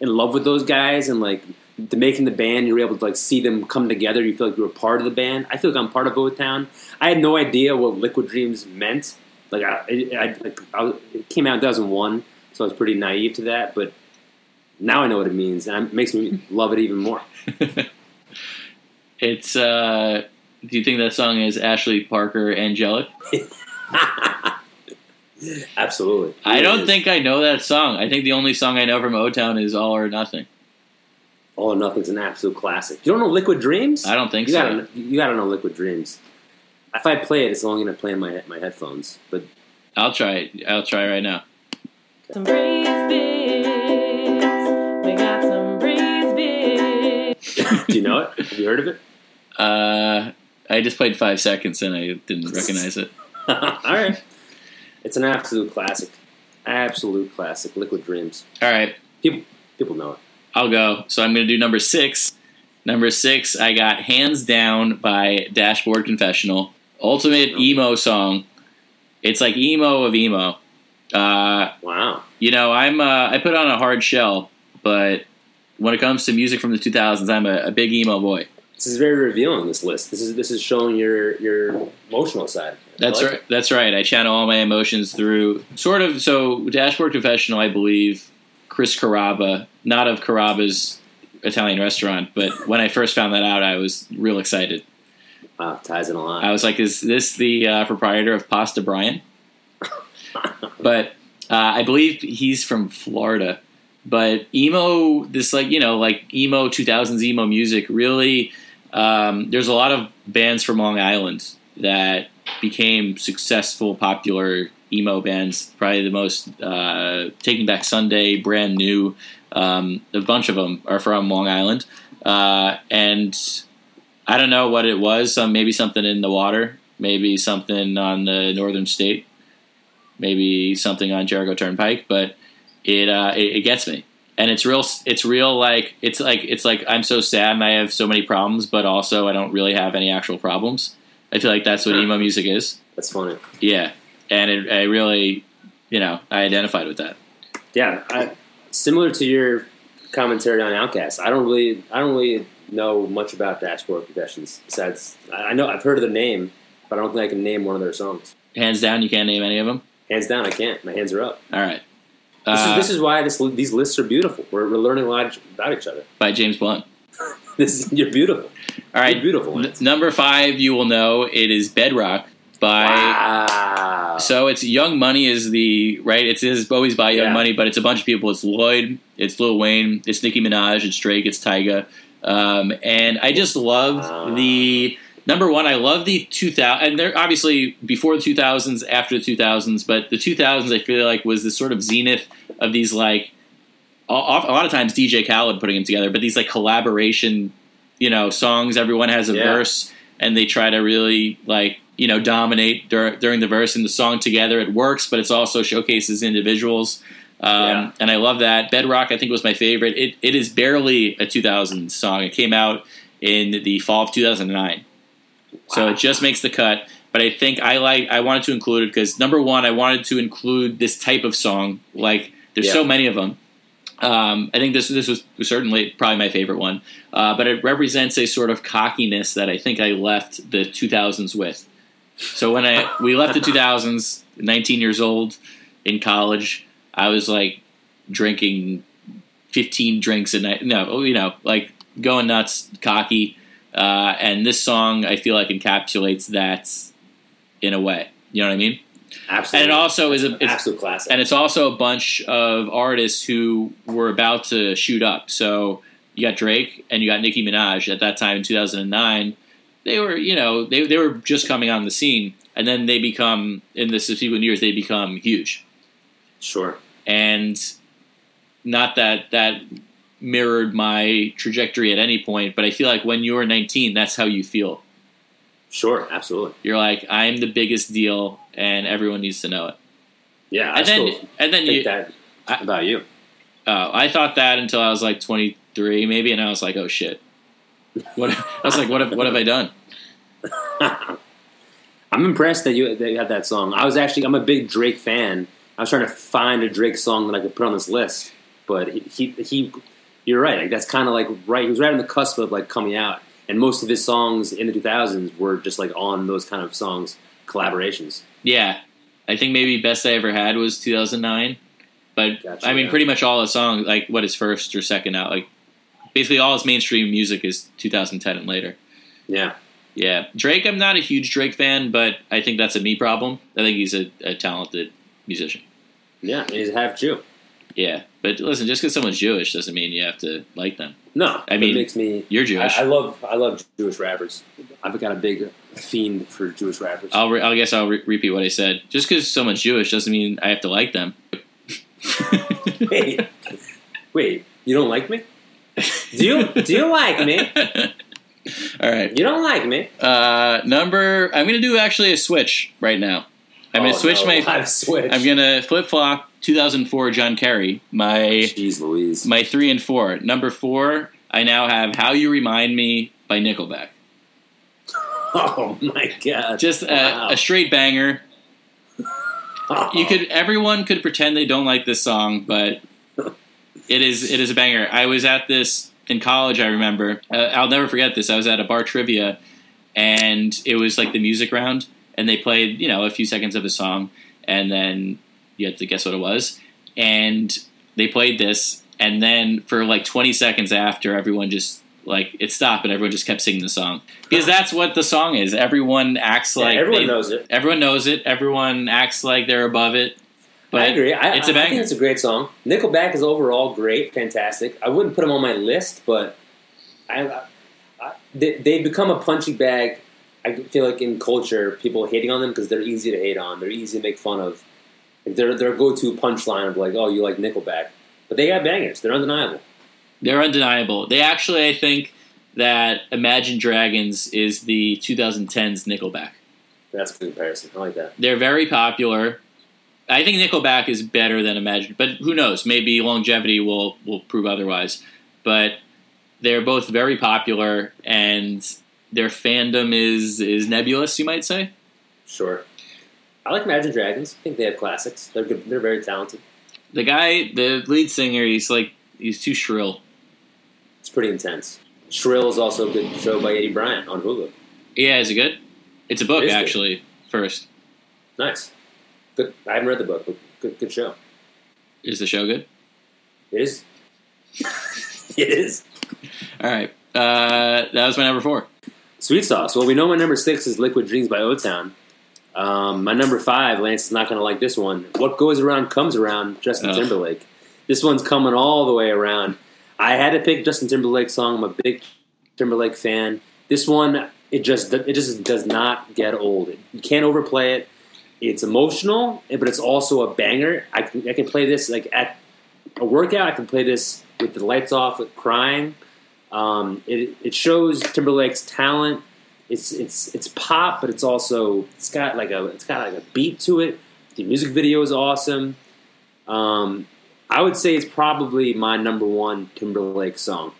in love with those guys and like the making the band. You were able to like see them come together. You feel like you were part of the band. I feel like I'm part of O Town. I had no idea what Liquid Dreams meant. Like I, I, I, it came out in 2001, so I was pretty naive to that. But now I know what it means, and it makes me love it even more. (laughs) It's uh, do you think that song is Ashley Parker angelic? (laughs) Absolutely. I It don't is. think I know that song. I think the only song I know from O Town is All or Nothing. All or Nothing's an absolute classic. You don't know Liquid Dreams? I don't think you so. Gotta, you gotta know Liquid Dreams. If I play it, it's only gonna play in my my headphones. But I'll try it. I'll try right now. Some breeze. We got some breeze bits. (laughs) do you know it? Have you heard of it? Uh, I just played five seconds and I didn't (laughs) recognize it. All right. It's an absolute classic. Absolute classic. Liquid Dreams. All right, People people know it. I'll go. So I'm going to do number six. Number six, I got Hands Down by Dashboard Confessional. Ultimate emo song. It's like emo of emo. Uh, Wow. you know, I'm uh, I put on a hard shell, but when it comes to music from the 2000s, I'm a, a big emo boy. This is very revealing. This list. This is this is showing your your emotional side. That's like right. That's right. I channel all my emotions through sort of. So, Dashboard Confessional, I believe, Chris Carrabba, not of Carrabba's Italian restaurant, but when I first found that out, I was real excited. Wow, ties in a lot. I was like, "Is this the uh, proprietor of Pasta Brian?" (laughs) but uh, I believe he's from Florida. But emo, this like you know, like emo two thousands emo music, really. Um, there's a lot of bands from Long Island that became successful, popular emo bands. Probably the most uh, Taking Back Sunday, brand new. Um, a bunch of them are from Long Island, uh, and I don't know what it was. Some maybe something in the water, maybe something on the northern state, maybe something on Jericho Turnpike. But it uh, it, it gets me, and it's real. It's real. Like it's like it's like I'm so sad and I have so many problems, but also I don't really have any actual problems. I feel like that's what emo music is. That's funny. Yeah, and it, I really, you know, I identified with that. Yeah, I, similar to your commentary on Outcast. I don't really, I don't really know much about Dashboard Confessions. Besides, I I know I've heard of the name, but I don't think I can name one of their songs. Hands down, you can't name any of them. Hands down, I can't. My hands are up. All right. This, Uh, is, this is why this, these lists are beautiful. We're, we're learning a lot about each other. by James Blunt. (laughs) This is, you're beautiful. All right, You're beautiful. N- number five, you will know it is Bedrock by. Wow. So it's Young Money is the right. It's, it's always by Young Yeah. Money, but it's a bunch of people. It's Lloyd, it's Lil Wayne, it's Nicki Minaj, it's Drake, it's Tyga, um, and I just love Ah. the number one, I love the 2000, and they're obviously before the 2000s, after the 2000s, but the 2000s I feel like was this sort of zenith of these like a, lot of times DJ Khaled putting them together, but these like collaboration, you know, songs. Everyone has a Yeah. verse, and they try to really like you know dominate dur- during the verse and the song together. It works, but it's also showcases individuals. Um, Yeah. And I love that. Bedrock, I think, was my favorite. It, it is barely a 2000 song. It came out in the fall of 2009. So it just makes the cut. But I think I like I wanted to include it because number one, I wanted to include this type of song. Like there's so many of them. Um, I think this this was certainly probably my favorite one. Uh, but it represents a sort of cockiness that I think I left the 2000s with. So when I we left the 2000s, 19 years old in college, I was like drinking 15 drinks a night. No, you know, like going nuts, cocky. Uh, and this song, I feel like encapsulates that in a way. You know what I mean? Absolutely. And it also is a it's, absolute classic. and it's also a bunch of artists who were about to shoot up. So you got Drake and you got Nicki Minaj at that time in 2009. They were, you know, they they were just coming on the scene, and then they become in the subsequent years they become huge. sure. And not that that mirrored my trajectory at any point, but I feel like when you're 19, that's how you feel. Sure. Absolutely. You're like, I'm the biggest deal, and everyone needs to know it. Yeah. I And then, still and then think you, that I- about you. Oh, I thought that until I was like 23, maybe, and I was like, oh shit. What (laughs) I was like, what have what have I done? (laughs) I'm impressed that you that you had that song. I was actually I'm a big Drake fan. I was trying to find a Drake song that I could put on this list, but he he, he you're right. Like that's kind of like right. He was right on the cusp of like coming out, and most of his songs in the 2000s were just like on those kind of songs collaborations. Yeah, I think maybe best I ever had was 2009, but Gotcha, I mean, yeah. pretty much all his songs, like what his first or second out, like basically all his mainstream music is 2010 and later. Yeah, Yeah, Drake. I'm not a huge Drake fan, but I think that's a me problem. I think he's a, a talented musician. yeah. He's half Jew. Yeah, but listen, just because someone's Jewish doesn't mean you have to like them. No, I mean, it makes me. You're Jewish. I, I love I love Jewish rappers. I've got a big fiend for Jewish rappers. I'll re- I guess I'll re- repeat what I said. Just because someone's Jewish doesn't mean I have to like them. (laughs) wait, wait, you don't like me? Do you do you like me? (laughs) All right. You don't like me? Uh, number. I'm going to do actually a switch right now. I'm going Oh, to switch no, my. (laughs) I'm going to flip flop 2004 John Kerry. My Jeez Louise. my three and four. Number four. I now have "How You Remind Me" by Nickelback. (laughs) Oh my god. Just a, Wow. a straight banger. Oh. (laughs) You could. Everyone could pretend they don't like this song, but it is it is a banger. I was at this in college. I remember. Uh, I'll never forget this. I was at a bar trivia, and it was like the music round, and they played you know a few seconds of a song, and then you had to guess what it was, and they played this, and then for like twenty seconds after, everyone just like it stopped, and everyone just kept singing the song because that's what the song is. Everyone acts Yeah, like everyone they- knows it. Everyone knows it. Everyone acts like they're above it. But I agree. I, it's a I- I banger. think it's a great song. Nickelback is overall great, fantastic. I wouldn't put them on my list, but I, I, they, they've become a punching bag. I feel like in culture, people hating on them because they're easy to hate on. They're easy to make fun of. Like their their go to punchline of like, "Oh, you like Nickelback," but they got bangers. They're undeniable. They're undeniable. They actually, I think that Imagine Dragons is the 2010s Nickelback. That's a good comparison. I like that. They're very popular. I think Nickelback is better than Imagine, but who knows? Maybe longevity will will prove otherwise. But they're both very popular, and their fandom is is nebulous. You might say. Sure. I like Imagine Dragons. I think they have classics. They're good. They're very talented. The guy, the lead singer, he's like he's too shrill. It's pretty intense. Shrill is also a good show by Aidy Bryant on Hulu. Yeah, is it good? It's a book, It is good. actually. First, Nice. Good. I haven't read the book, but good, good show. is the show good? It is. (laughs) it is. All right, uh, that was my number four. Sweet sauce. Well, we know my number six is Liquid Dreams by O Town. Um, my number five, Lance is not going to like this one. What goes around comes around. Justin Ugh. Timberlake. This one's coming all the way around. I had to pick Justin Timberlake song. I'm a big Timberlake fan. This one, it just it just does not get old. You can't overplay it. It's emotional, but it's also a banger. I can, I can play this like at a workout. I can play this with the lights off, with crying. Um, it, it shows Timberlake's talent. It's it's it's pop, but it's also it's got like a it's got like a beat to it. The music video is awesome. Um, I would say it's probably my number one Timberlake song.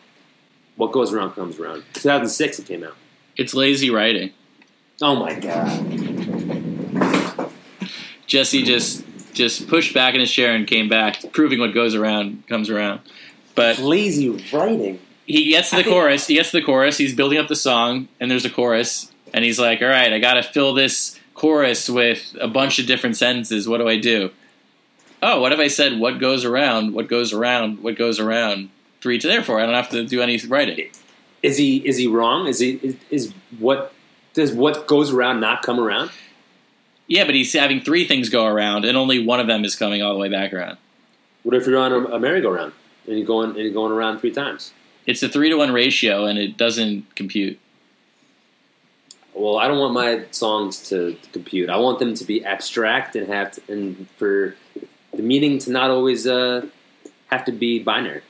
What goes around comes around. 2006 it came out. It's lazy writing. Oh my god! Jesse just just pushed back in his chair and came back, proving what goes around comes around. But Lazy writing. He gets to the I think- chorus. He gets to the chorus. He's building up the song, and there's a chorus, and he's like, "All right, I got to fill this chorus with a bunch of different sentences. What do I do? Oh, what if I said what goes around, what goes around, what goes around three to therefore I don't have to do any writing. Is he is he wrong? Is he is, is what does what goes around not come around? Yeah, but he's having three things go around, and only one of them is coming all the way back around. What if you're on a, a merry-go-round and you're going and you're going around three times? It's a three to one ratio, and it doesn't compute. Well, I don't want my songs to compute. I want them to be abstract and have to, and for the meaning to not always uh, have to be binary.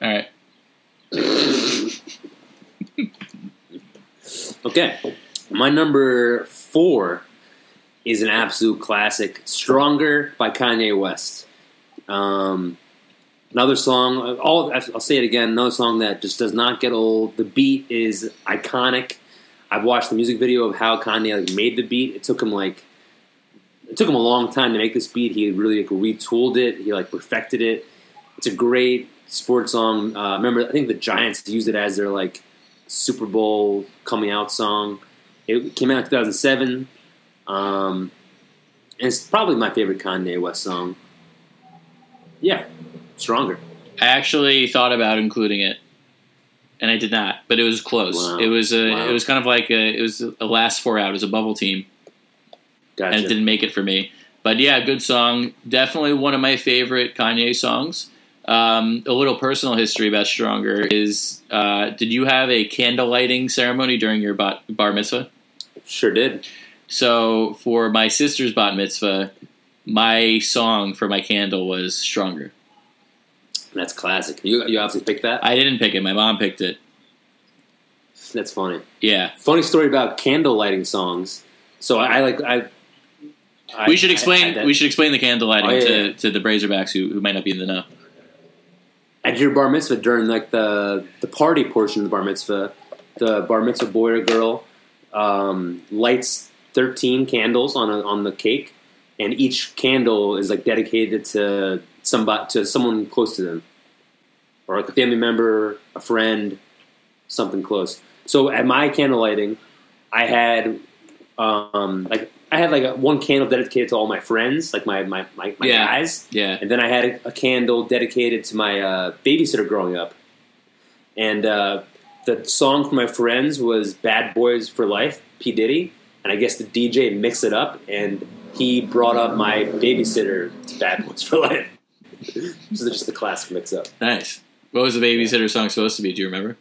All right. (laughs) Okay, my number four is an absolute classic, "Stronger" by Kanye West. Um, another song. All I'll say it again. Another song that just does not get old. The beat is iconic. I've watched the music video of how Kanye like, made the beat. It took him like it took him a long time to make this beat. He really like, retooled it. He like perfected it. It's a great sports song. Uh, remember, I think the Giants used it as their like Super Bowl coming out song. It came out in 2007. Um, and it's probably my favorite Kanye West song. Yeah, stronger. I actually thought about including it, and I did not. But it was close. Wow. It was a. Wow. It was kind of like a. It was a last four out. It was a bubble team, Gotcha. and it didn't make it for me. But yeah, good song. Definitely one of my favorite Kanye songs. Um, a little personal history about Stronger is: uh, Did you have a candle lighting ceremony during your bat, bar mitzvah? Sure did. So for my sister's bat mitzvah, my song for my candle was Stronger. That's classic. You you obviously picked that. I didn't pick it. My mom picked it. That's funny. Yeah. Funny story about candle lighting songs. So I, I like I. I- we should I- explain. I- we should explain the candle lighting Oh, yeah, to, yeah. to the Brazerbacks who, who might not be in the know. at your bar mitzvah during like the the party portion of the bar mitzvah, the bar mitzvah boy or girl um, lights thirteen candles on a, on the cake, and each candle is like dedicated to somebody to someone close to them, or like a family member, a friend, something close. So at my candle lighting, I had um, like I had like a, one candle dedicated to all my friends, like my my my, my Yeah. guys. Yeah. And then I had a, a candle dedicated to my uh, babysitter growing up. And uh, the song for my friends was Bad Boys for Life, P. Diddy. And I guess the DJ mixed it up and he brought up my babysitter to Bad Boys for Life. (laughs) this is just the classic mix up. Nice. What was the babysitter song supposed to be? Do you remember?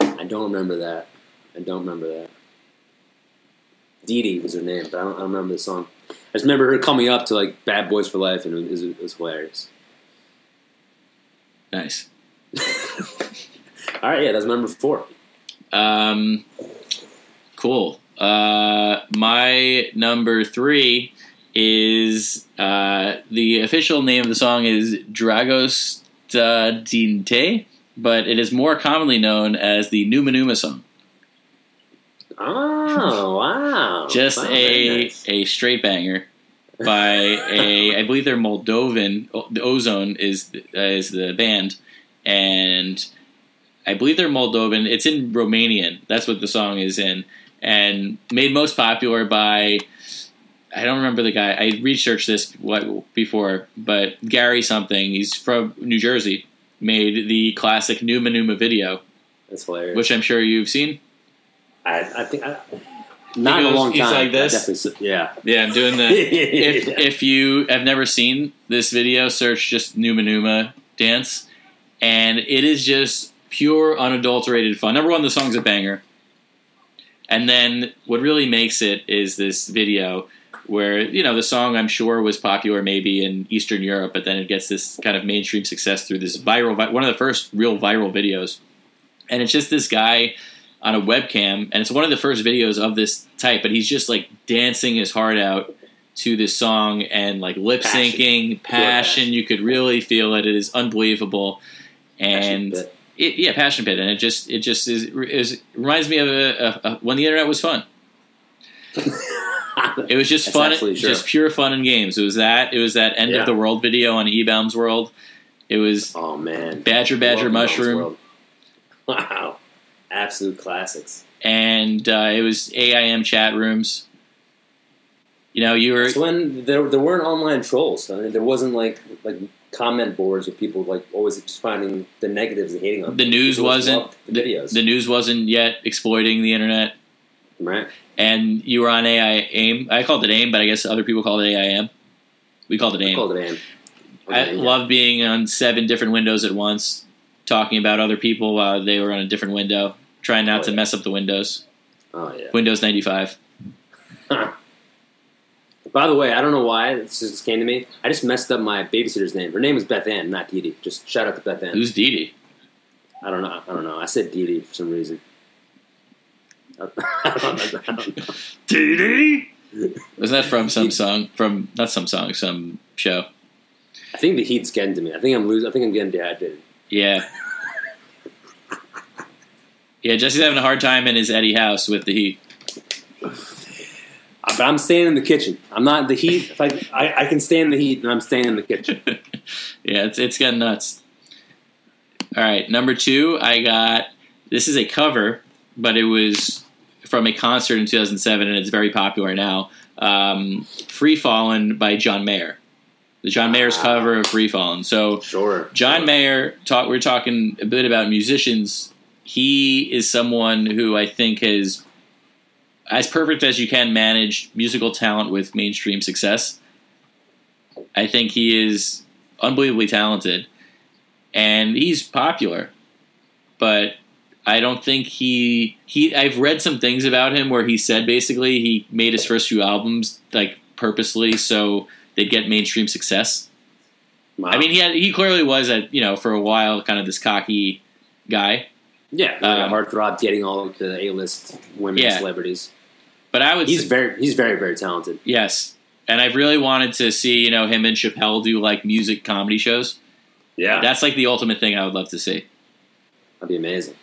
I don't remember that. I don't remember that. Dee Dee was her name, but I don't, I don't remember the song. I just remember her coming up to like Bad Boys for Life and it was, it was hilarious. Nice. (laughs) All right, yeah, that's number four. Um, cool. Uh, my number three is uh, the official name of the song is Dragostea din tei, but it is more commonly known as the Numa Numa song. Oh wow! Just Wow, a nice. a straight banger by a I believe they're Moldovan. The O-Zone is uh, is the band, and I believe they're Moldovan. It's in Romanian. That's what the song is in, and made most popular by. I don't remember the guy. I researched this what, before, but Gary something. He's from New Jersey. Made the classic Numa Numa video, That's hilarious. which I'm sure you've seen. I, I think I, not in a goes- long he's time. like this? I definitely s- yeah. Yeah, I'm doing the. (laughs) if Yeah. if you have never seen this video, search just Numa Numa dance, and it is just pure unadulterated fun. Number one, the song's a banger. And then what really makes it is this video where you know the song I'm sure was popular maybe in Eastern Europe, but then it gets this kind of mainstream success through this viral, one of the first real viral videos, and it's just this guy on a webcam, and it's one of the first videos of this type, but he's just like dancing his heart out to this song and like lip syncing, passion. passion. You could really feel it. It is unbelievable, and it, yeah, passion pit, and it just it just is, is reminds me of a, a, a, when the internet was fun. (laughs) (laughs) It was just That's fun, just pure fun and games. It was that. It was that end Yeah. of the world video on Ebaum's World. It was Oh man, Badger Badger Mushroom, (laughs) Wow, absolute classics. and uh, it was AIM chat rooms. You know, you were It's when there there weren't online trolls. I mean, there wasn't like like comment boards with people like always just finding the negatives and hating on the them. news People wasn't the the, videos, the news wasn't yet exploiting the internet, right? and you were on AI AIM. I called it AIM, but I guess other people called it AIM. We called it I AIM. called it AIM. I yeah. love being on seven different windows at once, talking about other people while they were on a different window, trying not Oh, to yeah. mess up the windows. Oh yeah. Windows ninety five. (laughs) By the way, I don't know why this just came to me. I just messed up my babysitter's name. Her name is Beth Ann, not Dee Dee. Just shout out to Beth Ann. Who's Dee Dee? I don't know. I don't know. I said Dee Dee for some reason. I don't know. I don't know. Dee Dee. Was that from some song? From not some song, some show. I think the heat's getting to me. I think I'm losing. I think I'm getting dehydrated. Yeah. Yeah, Jesse's having a hard time in his Eddie house with the heat. But I'm staying in the kitchen. I'm not the heat. If I, I I can stand the heat, and I'm staying in the kitchen. (laughs) yeah, it's it's getting nuts. All right, number two, I got this is a cover, but it was from a concert in 2007, and it's very popular now. Um, "Free Fallin'" by John Mayer, the John Mayer's Ah. cover of "Free Fallin'." So Sure. John sure. Mayer, talk. We're talking a bit about musicians. He is someone who I think has, as perfect as you can manage musical talent with mainstream success. I think he is unbelievably talented, and he's popular, but I don't think he he. I've read some things about him where he said basically he made his first few albums like purposely so they'd get mainstream success. Wow. I mean, he had, he clearly was a you know for a while kind of this cocky guy, yeah, like a um, heartthrob, getting all of the A-list women Yeah. celebrities. but I would He's say, very, he's very, very talented. yes, and I've really wanted to see you know him and Chappelle do like music comedy shows. Yeah, That's like the ultimate thing I would love to see. that'd be amazing.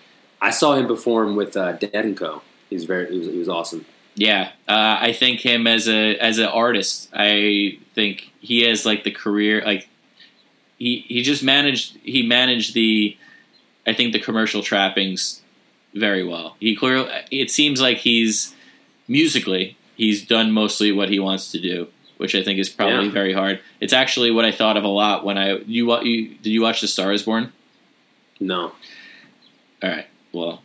I saw him perform with uh, Dead and Co. He's very, he was, he was awesome. Yeah, uh, I think him as a as an artist, I think he has like the career like he he just managed he managed the I think the commercial trappings very well. He clearly it seems like he's musically he's done mostly what he wants to do, which I think is probably Yeah. very hard. It's actually what I thought of a lot when I you you did you watch The Star Is Born? No, All right, well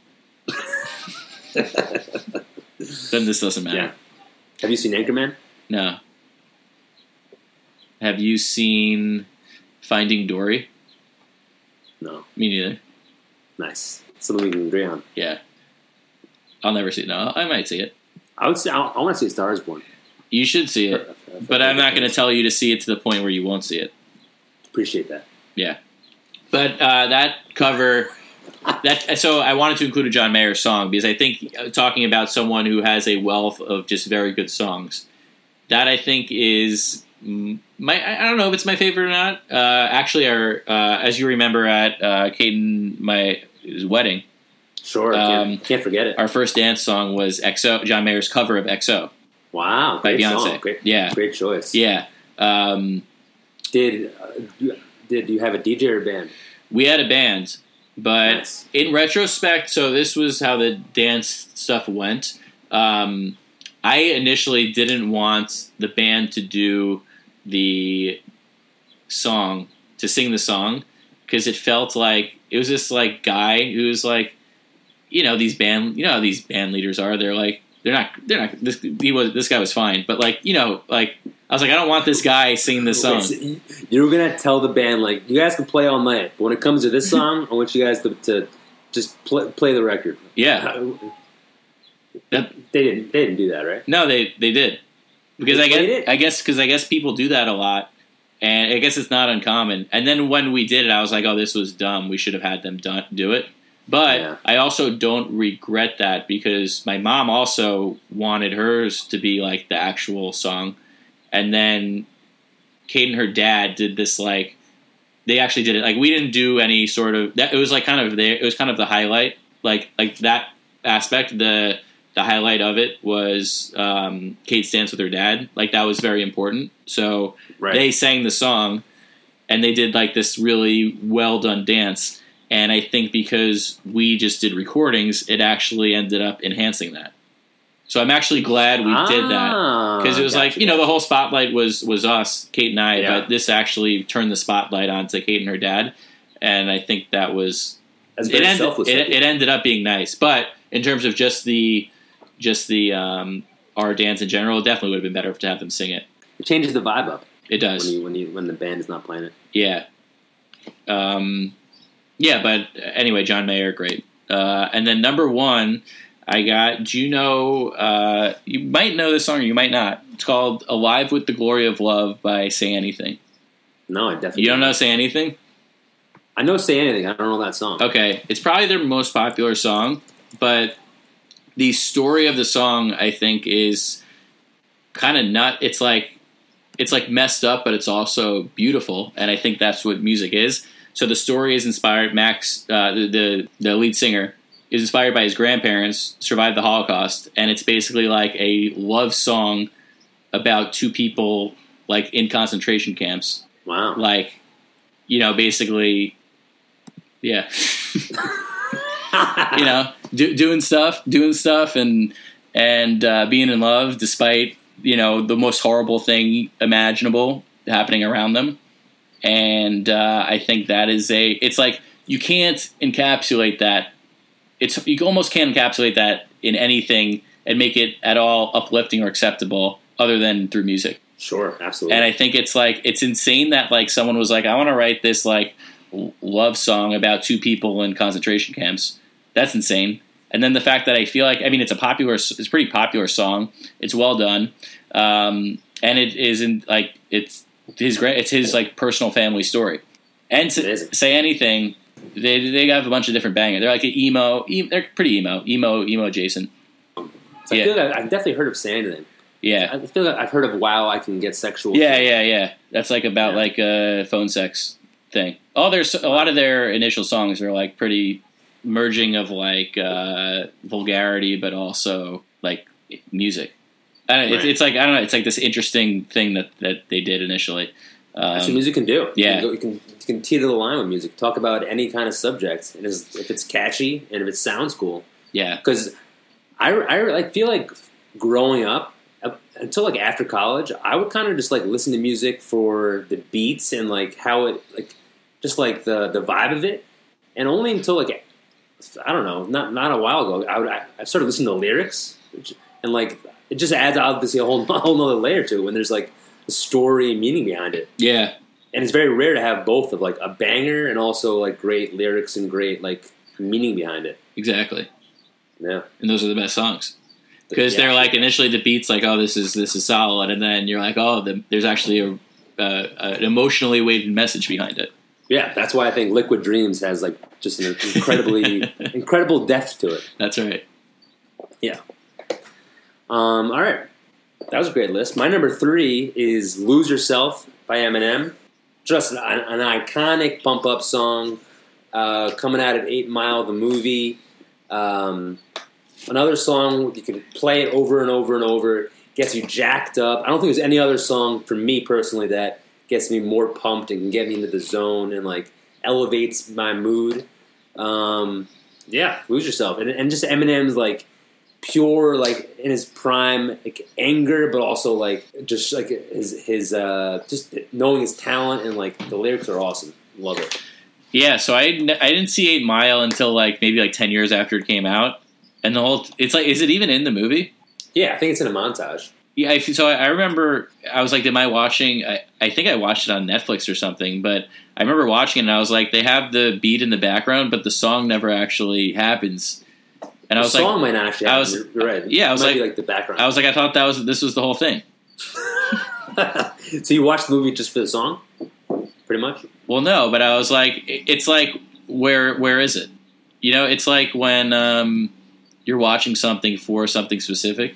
(laughs) then this doesn't matter. yeah. Have you seen Anchorman? No. Have you seen Finding Dory? No. Me neither. Nice. Something we can agree on. Yeah. I'll never see it. No, I might see it. I would say I, I want to see Star is Born. You should see it, but I'm not going to tell you to see it to the point where you won't see it. Appreciate that. Yeah, but uh, that cover, (laughs) that so I wanted to include a John Mayer song because I think uh, talking about someone who has a wealth of just very good songs, that I think is my I don't know if it's my favorite or not. Uh, actually, our uh, as you remember at uh, Caden my his wedding, Sure. Um, can't, can't forget it. our first dance song was XO, John Mayer's cover of XO Wow. by Great Beyonce. song. Great, Yeah, great choice. yeah. Um, Did uh, did you have a DJ or band? we had a band, but Nice. in retrospect, so this was how the dance stuff went. Um, I initially didn't want the band to do the song to sing the song because it felt like it was this like guy who was like, you know, these band, you know how these band leaders are. They're like, they're not, they're not. This he was, this guy was fine, but like, you know, like I was like, I don't want this guy singing this song. you're gonna tell the band like you guys can play all night, but when it comes to this (laughs) song, I want you guys to, to just play, play the record. Yeah, That- They didn't. They didn't do that, right? No, they they did because They I guess it? I guess because I guess people do that a lot, and I guess it's not uncommon. And then when we did it, I was like, oh, this was dumb. We should have had them do it. But Yeah. I also don't regret that because my mom also wanted hers to be like the actual song, and then Kate and her dad did this like they actually did it like we didn't do any sort of that. It was like kind of there. It was kind of the highlight, like like that aspect. The the highlight of it was um, Kate's dance with her dad. Like that was very important. So Right. they sang the song, and they did like this really well done dance. And I think because we just did recordings, it actually ended up enhancing that. So I'm actually glad we did that Ah, because it was like you know the whole spotlight was was us, Kate and I, Yeah. but this actually turned the spotlight onto Kate and her dad, and I think that was it. Ended, selfless. it, it ended up being nice, but in terms of just the just the um, our dance in general, it definitely would have been better to have them sing it. It changes the vibe up It does, when you when you when the band is not playing it. yeah, um, yeah. But anyway, John Mayer, great. Uh, and then number one, I got. Do you know? Uh, you might know this song, or you might not. It's called "Alive with the Glory of Love" by Say Anything. No, I definitely You don't know Say Anything? I know "Say Anything." I don't know that song. Okay, it's probably their most popular song, but the story of the song, I think, is kind of nut. It's like it's like messed up, but it's also beautiful, and I think that's what music is. So the story is inspired. Max, uh, the, the the lead singer, is inspired by his grandparents survived the Holocaust, and it's basically like a love song about two people like in concentration camps Wow. like you know basically yeah (laughs) you know do, doing stuff doing stuff and and uh, being in love despite you know the most horrible thing imaginable happening around them and uh, i think that is a it's like you can't encapsulate that it's you almost can't encapsulate that in anything and make it at all uplifting or acceptable other than through music Sure, absolutely. and I think it's like it's insane that like someone was like, I want to write this like love song about two people in concentration camps. That's insane. And then the fact that I feel like I mean it's a popular, it's a pretty popular song. It's well done, um, and it isn't like it's his great. It's his like personal family story. And to say anything, they they have a bunch of different bangers. They're like an emo. E- they're pretty emo, emo, emo adjacent. So I yeah. feel like I- I've definitely heard of "Say Anything." Yeah, I feel like I've heard of "Wow, I Can Get Sexual." Yeah, yeah, yeah. That's like about Yeah. like a phone sex thing. Oh, there's a lot of their initial songs are like pretty merging of like uh, vulgarity, but also like music. I don't know, it's, Right. it's like I don't know. It's like this interesting thing that that they did initially. That's what Um, music can do. yeah. you can, you can you can teeter the line with music. Talk about any kind of subject, and if it's catchy and if it sounds cool. yeah, Because I, I like feel like growing up up until like after college, I would kind of just like listen to music for the beats and like how it like just like the the vibe of it, and only until like I don't know, not not a while ago, I would I, I started listening to lyrics, which, and like it just adds obviously a whole (laughs) a whole nother layer to it when there's like a story and meaning behind it yeah, and it's very rare to have both of like a banger and also like great lyrics and great like meaning behind it. exactly. Yeah, And those are the best songs because Yeah. they're like initially the beats like oh this is this is solid, and then you're like oh the, there's actually a uh, an emotionally weighted message behind it. yeah. That's why I think Liquid Dreams has like just an incredibly (laughs) incredible depth to it. That's right. Um, all right, that was a great list. My number three is "Lose Yourself" by Eminem. Just an, an iconic pump up song uh, coming out of Eight Mile, the movie. Um, another song you can play it over and over and over. Gets you jacked up. I don't think there's any other song for me personally that gets me more pumped and can get me into the zone and like elevates my mood. Um, yeah, lose yourself and, and just Eminem's like pure like in his prime like anger but also like just like his his uh just knowing his talent and like the lyrics are awesome love it Yeah, so I, I didn't see Eight Mile until like maybe like ten years after it came out, and the whole it's like is it even in the movie? yeah i think it's in a montage Yeah, I, so I, I remember I was like, am I watching? I, I think I watched it on Netflix or something, but I remember watching it and I was like, they have the beat in the background, but the song never actually happens. And I the was song like, might not actually. I Happen. was- you're, you're right. yeah, I was it might be like- like the background. I was like, I thought that was this was the whole thing. (laughs) so you watched the movie just for the song, pretty much. Well, no, but I was like, it's like where where is it? You know, it's like when um, you're watching something for something specific,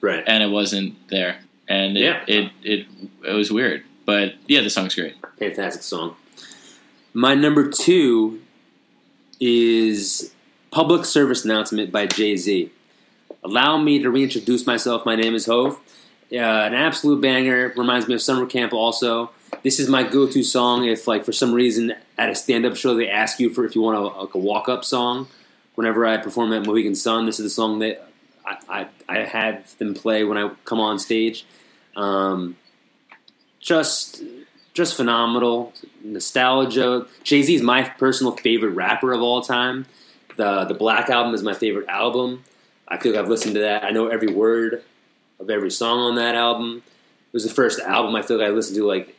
Right. and it wasn't there, and it, Yeah. it it it was weird. But yeah, the song's great. Fantastic song. My number two is Public Service Announcement by Jay Z. Allow me to reintroduce myself. My name is Hov. Uh, an absolute banger. Reminds me of summer camp also. This is my go-to song if, like, for some reason at a stand-up show they ask you for if you want a, like a walk-up song. Whenever I perform at Mohegan Sun, this is the song that I, I, I have them play when I come on stage. Um, just just phenomenal nostalgia. Jay Z is my personal favorite rapper of all time. The The Black album is my favorite album. I feel like I've listened to that. I know every word of every song on that album. It was the first album I feel like I listened to like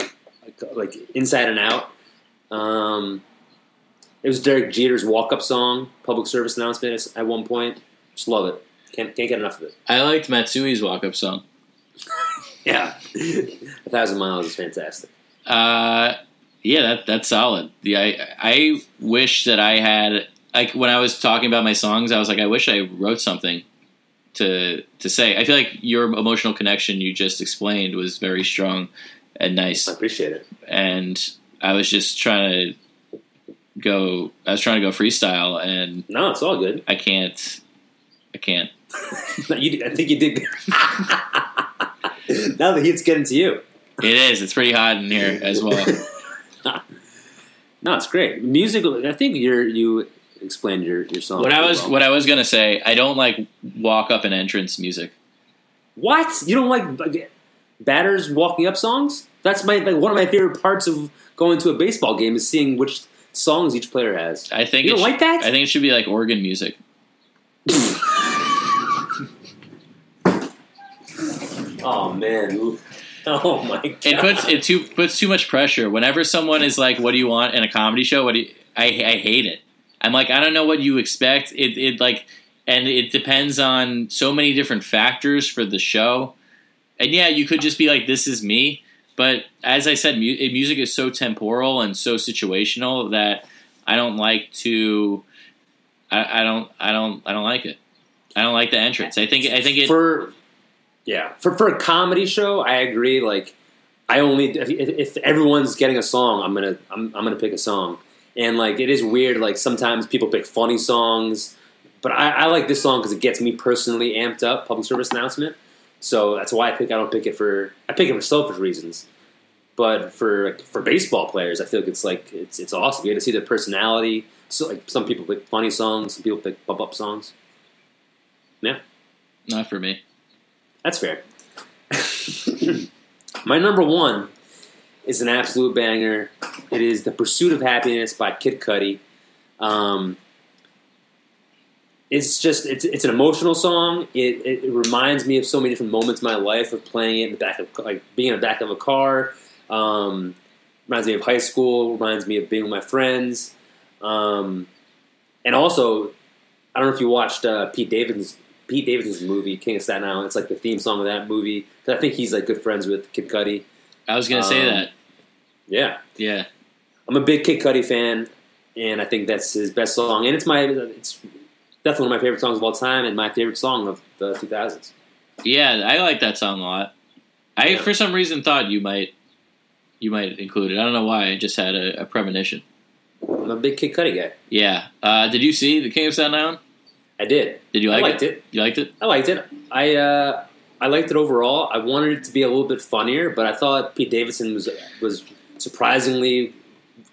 like, like inside and out. Um, it was Derek Jeter's walk up song, public service announcement at one point. Just love it. Can't can't get enough of it. I liked Matsui's walk up song. (laughs) Yeah, a thousand miles is fantastic. Uh, yeah, that that's solid. The I I wish that I had like when I was talking about my songs, I was like, I wish I wrote something to to say. I feel like your emotional connection you just explained was very strong and nice, I appreciate it. and I was just trying to go. I was trying to go freestyle, and No, it's all good. I can't. I can't. No, (laughs) you, I think you did. (laughs) now the heat's getting to you. It is. It's pretty hot in here as well. (laughs) No, it's great. Music. I think you're you explained your your song. What I was well. what I was gonna say, I don't like walk up and entrance music. What you don't like batters walking up songs? That's my like, one of my favorite parts of going to a baseball game is seeing which songs each player has. I think You it don't sh- like that? I think it should be like organ music. (laughs) Oh man. Oh my god. It puts it too puts too much pressure. Whenever someone is like, "What do you want?" in a comedy show, what do you, I I hate it. I'm like, I don't know what you expect. It it like, and it depends on so many different factors for the show. And yeah, you could just be like, "This is me," but as I said, mu- music is so temporal and so situational that I don't like to. I, I don't. I don't. I don't like it. I don't like the entrance. I think. I think it. for yeah for for a comedy show i agree like i only if, if everyone's getting a song i'm gonna I'm, I'm gonna pick a song and like it is weird like sometimes people pick funny songs but i, I like this song because it gets me personally amped up public service announcement so that's why i pick i don't pick it for i pick it for selfish reasons but for for baseball players i feel like it's like it's it's awesome you get to see their personality so like some people pick funny songs some people pick bump up songs Yeah. not for me. That's fair. (laughs) My number one is an absolute banger. It is "The Pursuit of Happiness" by Kid Cudi. Um, it's just it's it's an emotional song. It, it, reminds me of so many different moments in my life of playing it in the back of like being in the back of a car. Um, reminds me of high school. Reminds me of being with my friends. Um, and also, I don't know if you watched uh, Pete Davidson's Pete Davidson's movie King of Staten Island. It's like the theme song of that movie. I think he's like good friends with Kid Cudi. I was gonna say Um, that. Yeah, Yeah. I'm a big Kid Cudi fan, and I think that's his best song. And it's my it's definitely one of my favorite songs of all time, and my favorite song of the 2000s. Yeah, I like that song a lot. I Yeah. for some reason thought you might you might include it. I don't know why. I just had a, a premonition. I'm a big Kid Cudi guy. Yeah. Uh, did you see the King of Staten Island? I did. Did you like I liked it. You liked it? I liked it. I uh, I liked it overall. I wanted it to be a little bit funnier, but I thought Pete Davidson was was surprisingly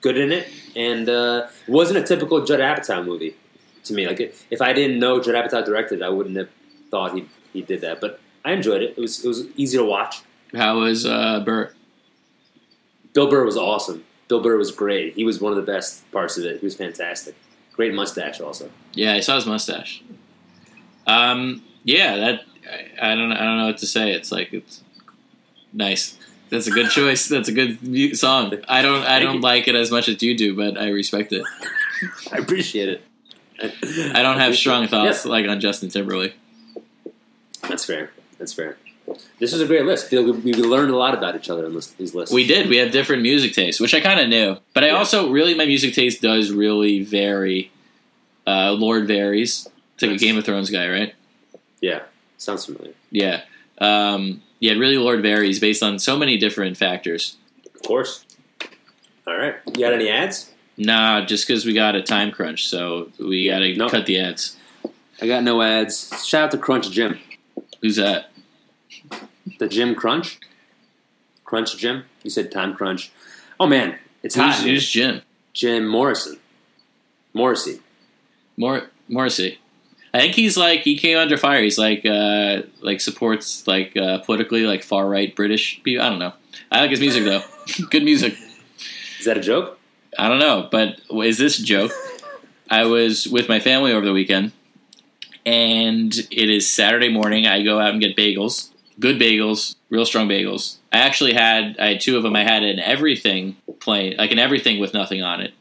good in it, and uh, it wasn't a typical Judd Apatow movie to me. Like if I didn't know Judd Apatow directed, I wouldn't have thought he he did that. But I enjoyed it. It was it was easy to watch. How was uh, Burr? Bill Burr was awesome. Bill Burr was great. He was one of the best parts of it. He was fantastic. Great mustache, also. Yeah, I saw his mustache. Um, yeah, that I, I don't I don't know what to say. It's like it's nice. That's a good (laughs) choice. That's a good song. I don't I don't like it as much as you do, but I respect it. (laughs) I appreciate it. I don't have strong thoughts like on Justin Timberlake. That's fair. That's fair. This was a great list. I feel we, we learned a lot about each other in this, these lists. We did. We have different music tastes, which I kind of knew. But I Yeah. also really my music taste does really vary. Uh, Lord varies. It's like Nice. a Game of Thrones guy, right? Yeah, sounds familiar. Yeah. Um, yeah, really Lord varies based on so many different factors. Of course. All right. You got any ads? Nah, just because we got a time crunch, so we got to No. cut the ads. I got no ads. Shout out to Crunch Gym. Who's that? The Gym Crunch? Crunch Gym? You said Time Crunch. Oh, man. It's hot. Who's, here. who's Jim? Jim Morrison. Morrissey. Mor- Morrissey. I think he's like he came under fire. He's like uh, like supports like uh, politically like far right British people. I don't know. I like his music though. (laughs) Good music. Is that a joke? I don't know, but is this a joke? I was with my family over the weekend, and it is Saturday morning. I go out and get bagels, good bagels, real strong bagels. I actually had I had two of them. I had an everything plain, like an everything with nothing on it,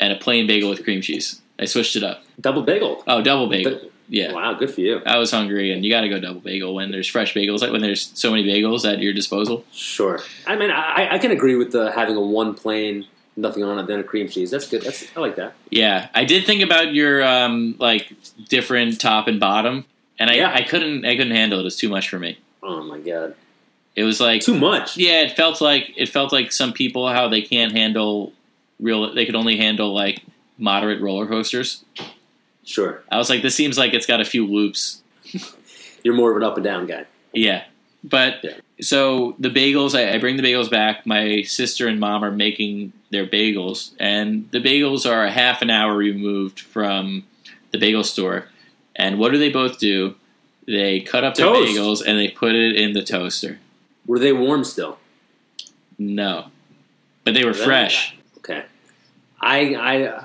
and a plain bagel with cream cheese. I switched it up. Double bagel. Oh, double bagel. But- Yeah. Wow, good for you. I was hungry, and you got to go double bagel when there's fresh bagels, like when there's so many bagels at your disposal. Sure. I mean, I, I can agree with the having a one plain, nothing on it, then a cream cheese. That's good. That's I like that. Yeah, I did think about your um, like different top and bottom, and I, Yeah. I couldn't I couldn't handle it. It was too much for me. Oh my god, It was like too much. yeah, it felt like it felt like some people how they can't handle real. They could only handle like moderate roller coasters. Sure. I was like, this seems like it's got a few loops. (laughs) You're more of an up and down guy. Yeah, but Yeah. so the bagels, I, I bring the bagels back. My sister and mom are making their bagels, and the bagels are a half an hour removed from the bagel store. And what do they both do? They cut up their Toast. bagels and they put it in the toaster. Were they warm still? No, but they were fresh. Okay. I I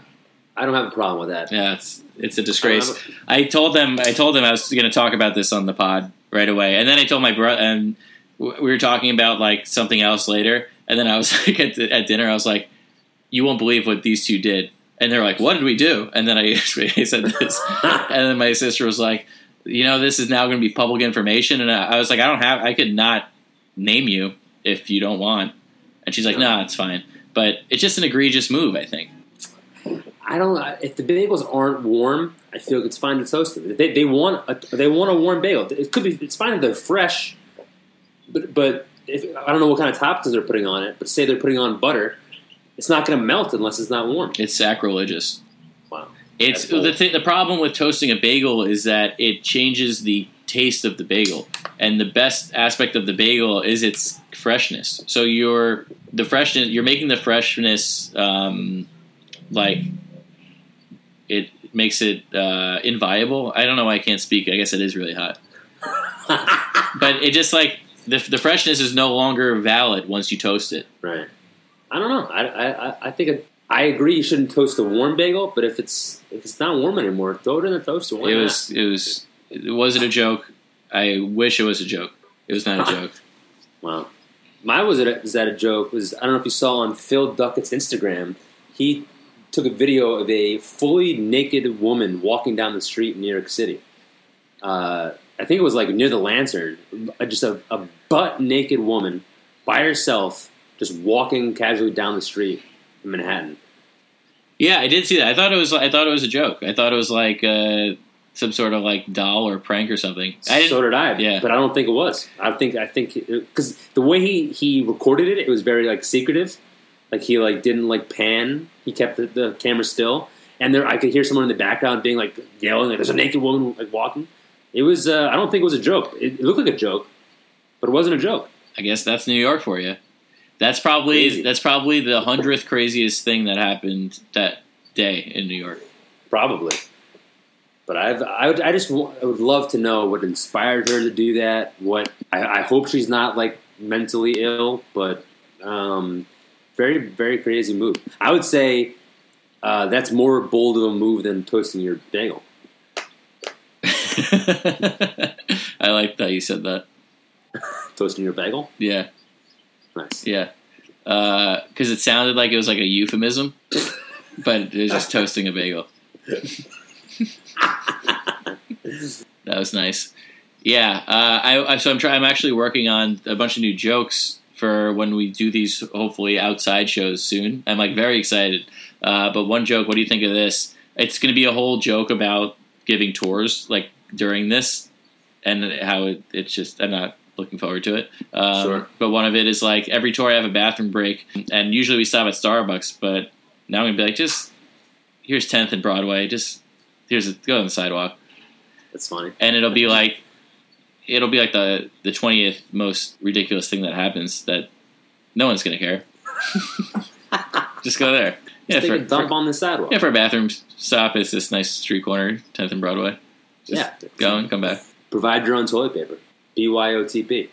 I don't have a problem with that. Yeah, it's it's a I disgrace. don't I told them I told them I was going to talk about this on the pod right away, and then I told my brother, and we were talking about like something else later, and then I was (laughs) like at, the, at dinner, I was like, "You won't believe what these two did," and they're like, "What did we do?" And then I, (laughs) I said this, (laughs) and then my sister was like, "You know, this is now going to be public information," and I, I was like, "I don't have, I could not name you if you don't want," and she's like, No. "Nah, it's fine," but it's just an egregious move, I think. I don't. If the bagels aren't warm, I feel like it's fine to toast them. They, they want a, they want a warm bagel. It could be. It's fine if they're fresh, but but if I don't know what kind of toppings they're putting on it. But say they're putting on butter, it's not going to melt unless it's not warm. It's sacrilegious. Wow. It's the th- the problem with toasting a bagel is that it changes the taste of the bagel, and the best aspect of the bagel is its freshness. So you're the freshness you're making the freshness um, like it makes it uh, inviolable. I don't know why I can't speak. I guess it is really hot, (laughs) but it just like the the freshness is no longer valid once you toast it. Right. I don't know. I, I, I- I think it, I agree. You shouldn't toast a warm bagel, but if it's if it's not warm anymore, throw it in the toaster. Why It not? was it was it wasn't a joke. I wish it was a joke. It was not a (laughs) joke. Wow. Mine was, a, was that a joke? Was I don't know if you saw on Phil Duckett's Instagram. He took a video of a fully naked woman walking down the street in New York City. Uh, I think it was like near the Lantern. Uh, Just a, a butt naked woman by herself, just walking casually down the street in Manhattan. Yeah, I did see that. I thought it was I thought it was a joke. I thought it was like uh, some sort of like doll or prank or something. I so did I. yeah. but I don't think it was. I think I think because the way he he recorded it, it was very like secretive. Like he like didn't like pan. He kept the, the camera still, and there I could hear someone in the background being like yelling like there's a naked woman like walking. It was. Uh, I don't think it was a joke. It, it looked like a joke, but it wasn't a joke. I guess that's New York for you. That's probably Crazy. that's probably the hundredth craziest thing that happened that day in New York. Probably. But I've, I, would, I just wa- I would love to know what inspired her to do that. What I, I hope she's not like mentally ill, but um, very very crazy move. I would say uh, that's more bold of a move than toasting your bagel. (laughs) I like that you said that. (laughs) Toasting your bagel, Yeah, nice. yeah. Because it sounded like it was like a euphemism, (laughs) but it was just toasting a bagel. That was nice. Yeah, uh, I, I so I'm trying. I'm actually working on a bunch of new jokes for when we do these hopefully outside shows soon. I'm like very excited. Uh, but one joke. What do you think of this? It's going to be a whole joke about giving tours like during this, and how it, it's just. I'm not looking forward to it. Um, Sure. But one of it is like every tour I have a bathroom break, and usually we stop at Starbucks. But now I'm gonna be like, just here's 10th and Broadway. Just here's a, go on the sidewalk That's funny. and it'll be like it'll be like the the twentieth most ridiculous thing that happens that no one's gonna care. (laughs) Just go there. Yeah, Take for, dump for, on the sidewalk. yeah, for a bathroom stop is this nice street corner, tenth and Broadway. Just Yeah. go and come back. Provide your own toilet paper. BYOTP.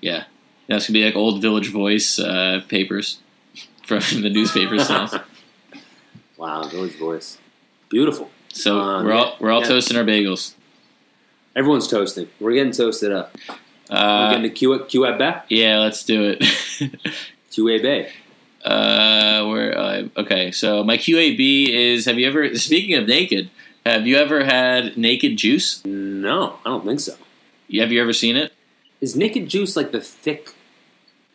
Yeah, yeah, it's gonna be like old Village Voice uh, papers (laughs) from the newspaper (laughs) now. Wow, Village Voice. Beautiful. So Um, we're all we're all yeah. toasting our bagels. Everyone's toasting. We're getting toasted up. We're Uh, getting the Q Quebec, yeah, let's do it. (laughs) QA Bay. Uh, where? Uh, okay, so my QAB is. Have you ever? Speaking of naked, have you ever had naked juice? No, I don't think so. Have you ever seen it? Is naked juice like the thick?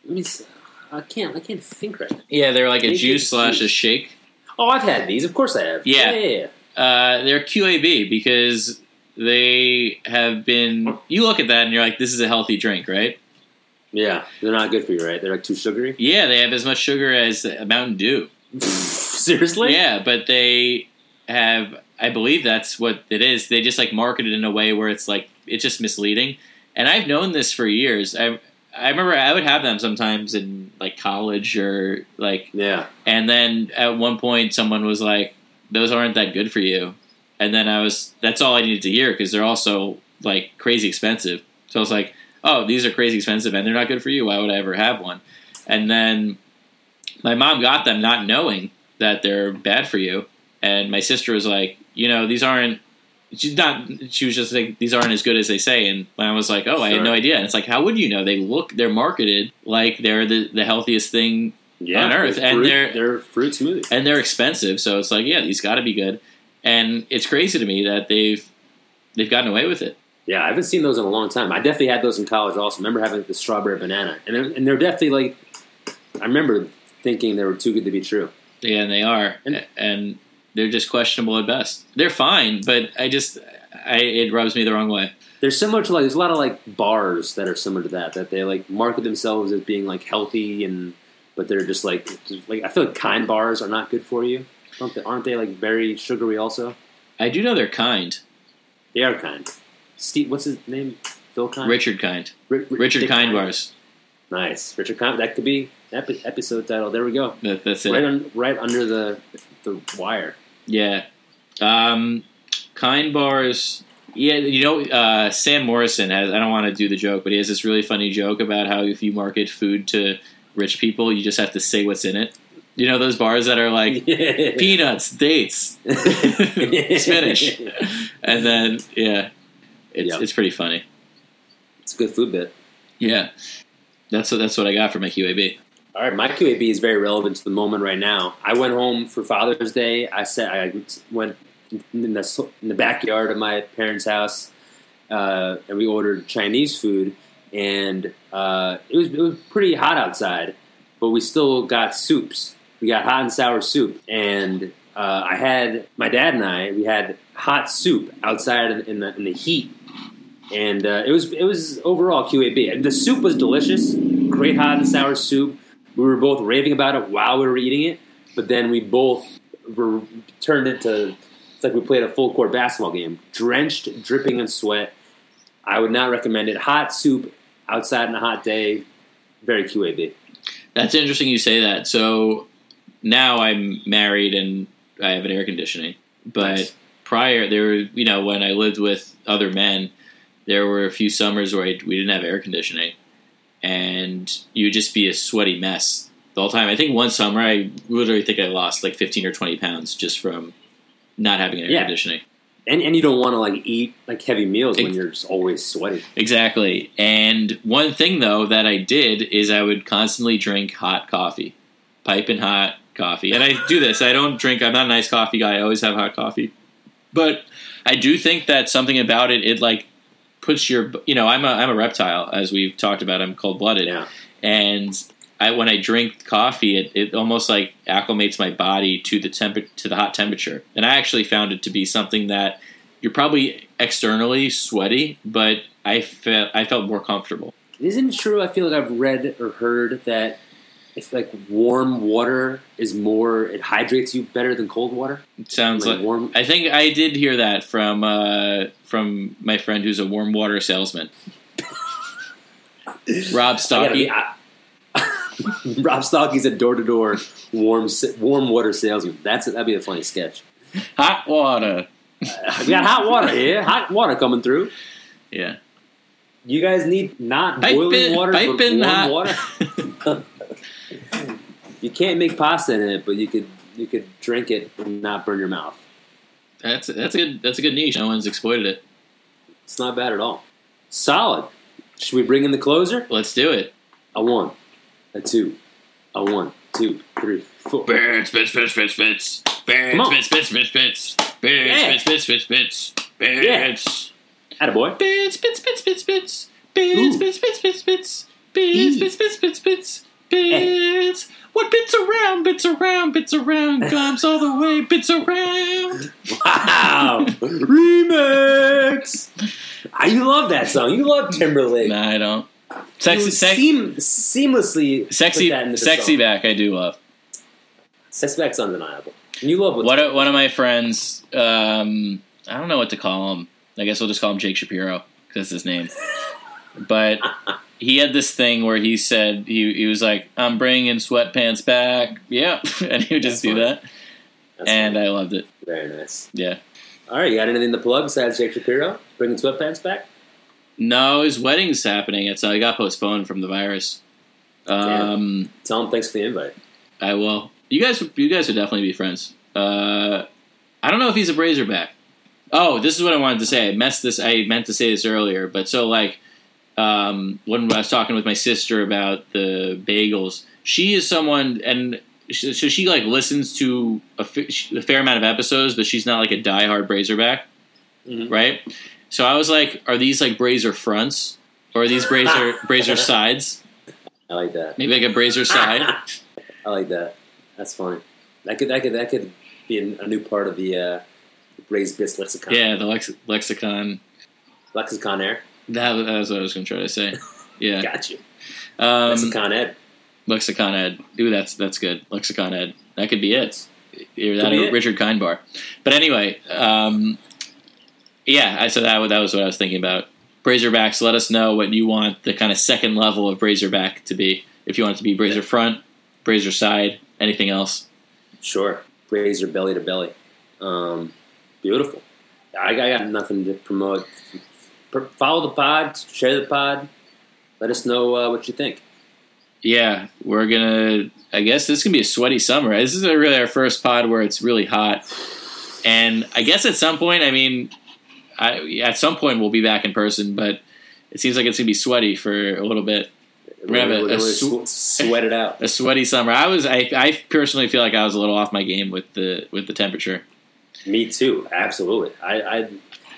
Let me. See. I can't. I can't think right now. Yeah, they're like a Naked juice slash a shake. Oh, I've had these. Of course, I have. Yeah. yeah, yeah, yeah. Uh, they're QAB because they have been. You look at that and you're like, this is a healthy drink, right? Yeah, they're not good for you, right? They're like too sugary. Yeah, they have as much sugar as a Mountain Dew. (laughs) Seriously? Yeah, but they have. I believe that's what it is. They just like market it in a way where it's like it's just misleading. And I've known this for years. I I remember I would have them sometimes in like college or like, Yeah. and then at one point someone was like, "Those aren't that good for you." And then I was, that's all I needed to hear because they're also like crazy expensive. So I was like, "Oh, these are crazy expensive and they're not good for you. Why would I ever have one?" And then my mom got them not knowing that they're bad for you. And my sister was like, you know, these aren't. She's not. She was just like, these aren't as good as they say. And I was like, oh, I had no idea. And it's like, how would you know? They look, they're marketed like they're the, the healthiest thing, Yeah. On Earth, they're and they're- they're fruit smoothies. and they're expensive. So it's like, yeah, these got to be good. And it's crazy to me that they've they've gotten away with it. Yeah, I haven't seen those in a long time. I definitely had those in college. Also, remember having the strawberry banana, and they're, and they're definitely like. I remember thinking they were too good to be true. Yeah, and they are, And- and they're just questionable at best. They're fine, but I just, I it rubs me the wrong way. They're similar to like there's a lot of like bars that are similar to that that they like market themselves as being like healthy and but they're just like just, like I feel like kind bars are not good for you. Aren't they, aren't they like very sugary also? I do know they're kind. They are kind. Steve, what's his name? Phil Kind. Richard Kind. Ri- Ri- Richard Dick Kind bars. Nice, Richard Kind. That could be epi- episode title. There we go. That, that's it. Right, right under the the wire. Yeah. Um, kind bars. Yeah, you know, uh, Sam Morrison has. I don't want to do the joke, but he has this really funny joke about how if you market food to rich people, you just have to say what's in it. You know those bars that are like (laughs) peanuts, dates, (laughs) spinach, and then yeah, it's Yeah. it's pretty funny. It's a good food bit. Yeah, that's what that's what I got for my QAB. All right, my QAB is very relevant to the moment right now. I went home for Father's Day. I said I went in the in the backyard of my parents' house, uh, and we ordered Chinese food. And uh, it was it was pretty hot outside, but we still got soups. We got hot and sour soup, and uh, I had my dad and I we had hot soup outside in, the in the heat, and uh, it was it was overall QAB. The soup was delicious, great hot and sour soup. We were both raving about it while we were eating it, but then we both were turned into it's like we played a full court basketball game, drenched, dripping in sweat. I would not recommend it. Hot soup outside on a hot day, very QAB. That's interesting you say that. So now I'm married and I have an air conditioning. But Nice. prior, there were, you know, when I lived with other men, there were a few summers where I, we didn't have air conditioning. And you would just be a sweaty mess the whole time. I think one summer, I literally think I lost like 15 or 20 pounds just from not having air Yeah. conditioning. And and you don't want to like eat like heavy meals when you're just always sweaty. Exactly. And one thing though that I did is I would constantly drink hot coffee, piping hot coffee. And I do this. I don't drink. I'm not a nice coffee guy. I always have hot coffee. But I do think that something about it, it like puts your, you know, I'm a I'm a reptile as we've talked about. I'm cold blooded, Yeah. and I when I drink coffee, it, it almost like acclimates my body to the temp to the hot temperature. And I actually found it to be something that you're probably externally sweaty, but I felt I felt more comfortable. Isn't it true? I feel like I've read or heard that if like warm water is more, it hydrates you better than cold water. It sounds Like like warm. I think I did hear that from uh, from my friend who's a warm water salesman, (laughs) Rob I gotta Stocky. be- I- (laughs) Rob Stocky's a door to door warm warm water salesman. That's that'd be a funny sketch. Hot water. we got hot water here, hot water coming through. Yeah. You guys need not Pipe boiling in- water, pipe but in warm hot. water. (laughs) you can't make pasta in it, but you could you could drink it and not burn your mouth. That's that's a good that's a good niche. No one's exploited it. It's not bad at all. Solid. Should we bring in the closer? Let's do it. A one, a two, a one, two, three, four. Bits, bits, bits, bits, bits. Bits, bits, bits, bits, bits. Bits, bits, bits, bits, bits. Bits. Attaboy. Bits, bits, bits, bits, bits. Bits, Ooh. bits, bits, bits, bits. Bits, bits, bits, bits, bits. Bits. What bits around, bits around, bits around, (laughs) comes all the way, bits around. Wow! (laughs) Remix! Ah, you love that song. You love Timberlake. No, I don't. Sexy, you sex, seam, seamlessly sexy, put that into sexy song. back. I do love. Sexy back's undeniable. And you love what One of, one of my friends, um, I don't know what to call him. I guess we'll just call him Jake Shapiro because that's his name. But (laughs) he had this thing where he said he he was like, "I'm bringing sweatpants back." Yeah, (laughs) and he would just That's do funny. that, That's and funny. I loved it. very nice. Yeah. All right, you got anything to plug besides Jake Shapiro? Bringing sweatpants back? No, his wedding's happening. It's uh, it got postponed from the virus. Um, Tell him thanks for the invite. I will. You guys, you guys would definitely be friends. Uh, I don't know if he's a Brazerback. Oh, this is what I wanted to say. I messed this. I meant to say this earlier, but so like um, when I was talking with my sister about the bagels, she is someone, and she, so she like listens to a, fair amount of episodes, but she's not like a diehard Brazerback, Mhm. right? So I was like, are these like Brazer fronts or are these Brazer (laughs) Brazer sides? I like that. Maybe like a Brazer side. (laughs) I like that. That's funny. That could that could that could be a, a new part of the uh, Braised Bits lexicon. Yeah, the lex- lexicon. Lexicon Air. That, that was what I was going to try to say. (laughs) Yeah. Got you. Um, Lexicon Ed. Lexicon Ed. Ooh, that's that's good. Lexicon Ed. That could be it. Either that or it. Richard Kindbar. But anyway, um, yeah. I so that that was what I was thinking about. Brazerbacks. Let us know what you want the kind of second level of Brazerback to be. If you want it to be Brazer front, Brazer side, anything else. Sure. Your belly to belly. Um, beautiful. I, I got nothing to promote. Follow the pod, share the pod. Let us know uh, what you think. Yeah, we're gonna. I guess this can be a sweaty summer. This is really our first pod where it's really hot, and I guess at some point, I mean, I, at some point we'll be back in person, but it seems like it's gonna be sweaty for a little bit. We're gonna have a- a gonna sw- sw- sweat it out. (laughs) A sweaty summer. I was. I, I personally feel like I was a little off my game with the with the temperature. Me too. Absolutely. I, I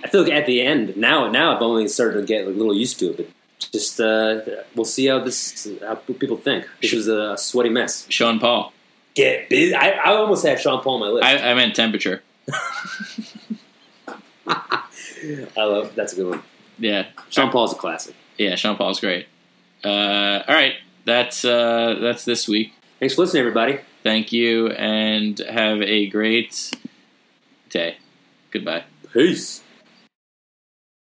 I feel like at the end now now I've only started to get a little used to it, but just uh, we'll see how this how people think. This was a sweaty mess. Sean Paul. Get busy. I, I almost had Sean Paul on my list. I, I meant temperature. (laughs) (laughs) I love that's a good one. Yeah, Sean Paul's a classic. yeah. Sean Paul's great. Uh, all right, that's uh, that's this week. Thanks for listening, everybody. Thank you, and have a great day. Goodbye. Peace.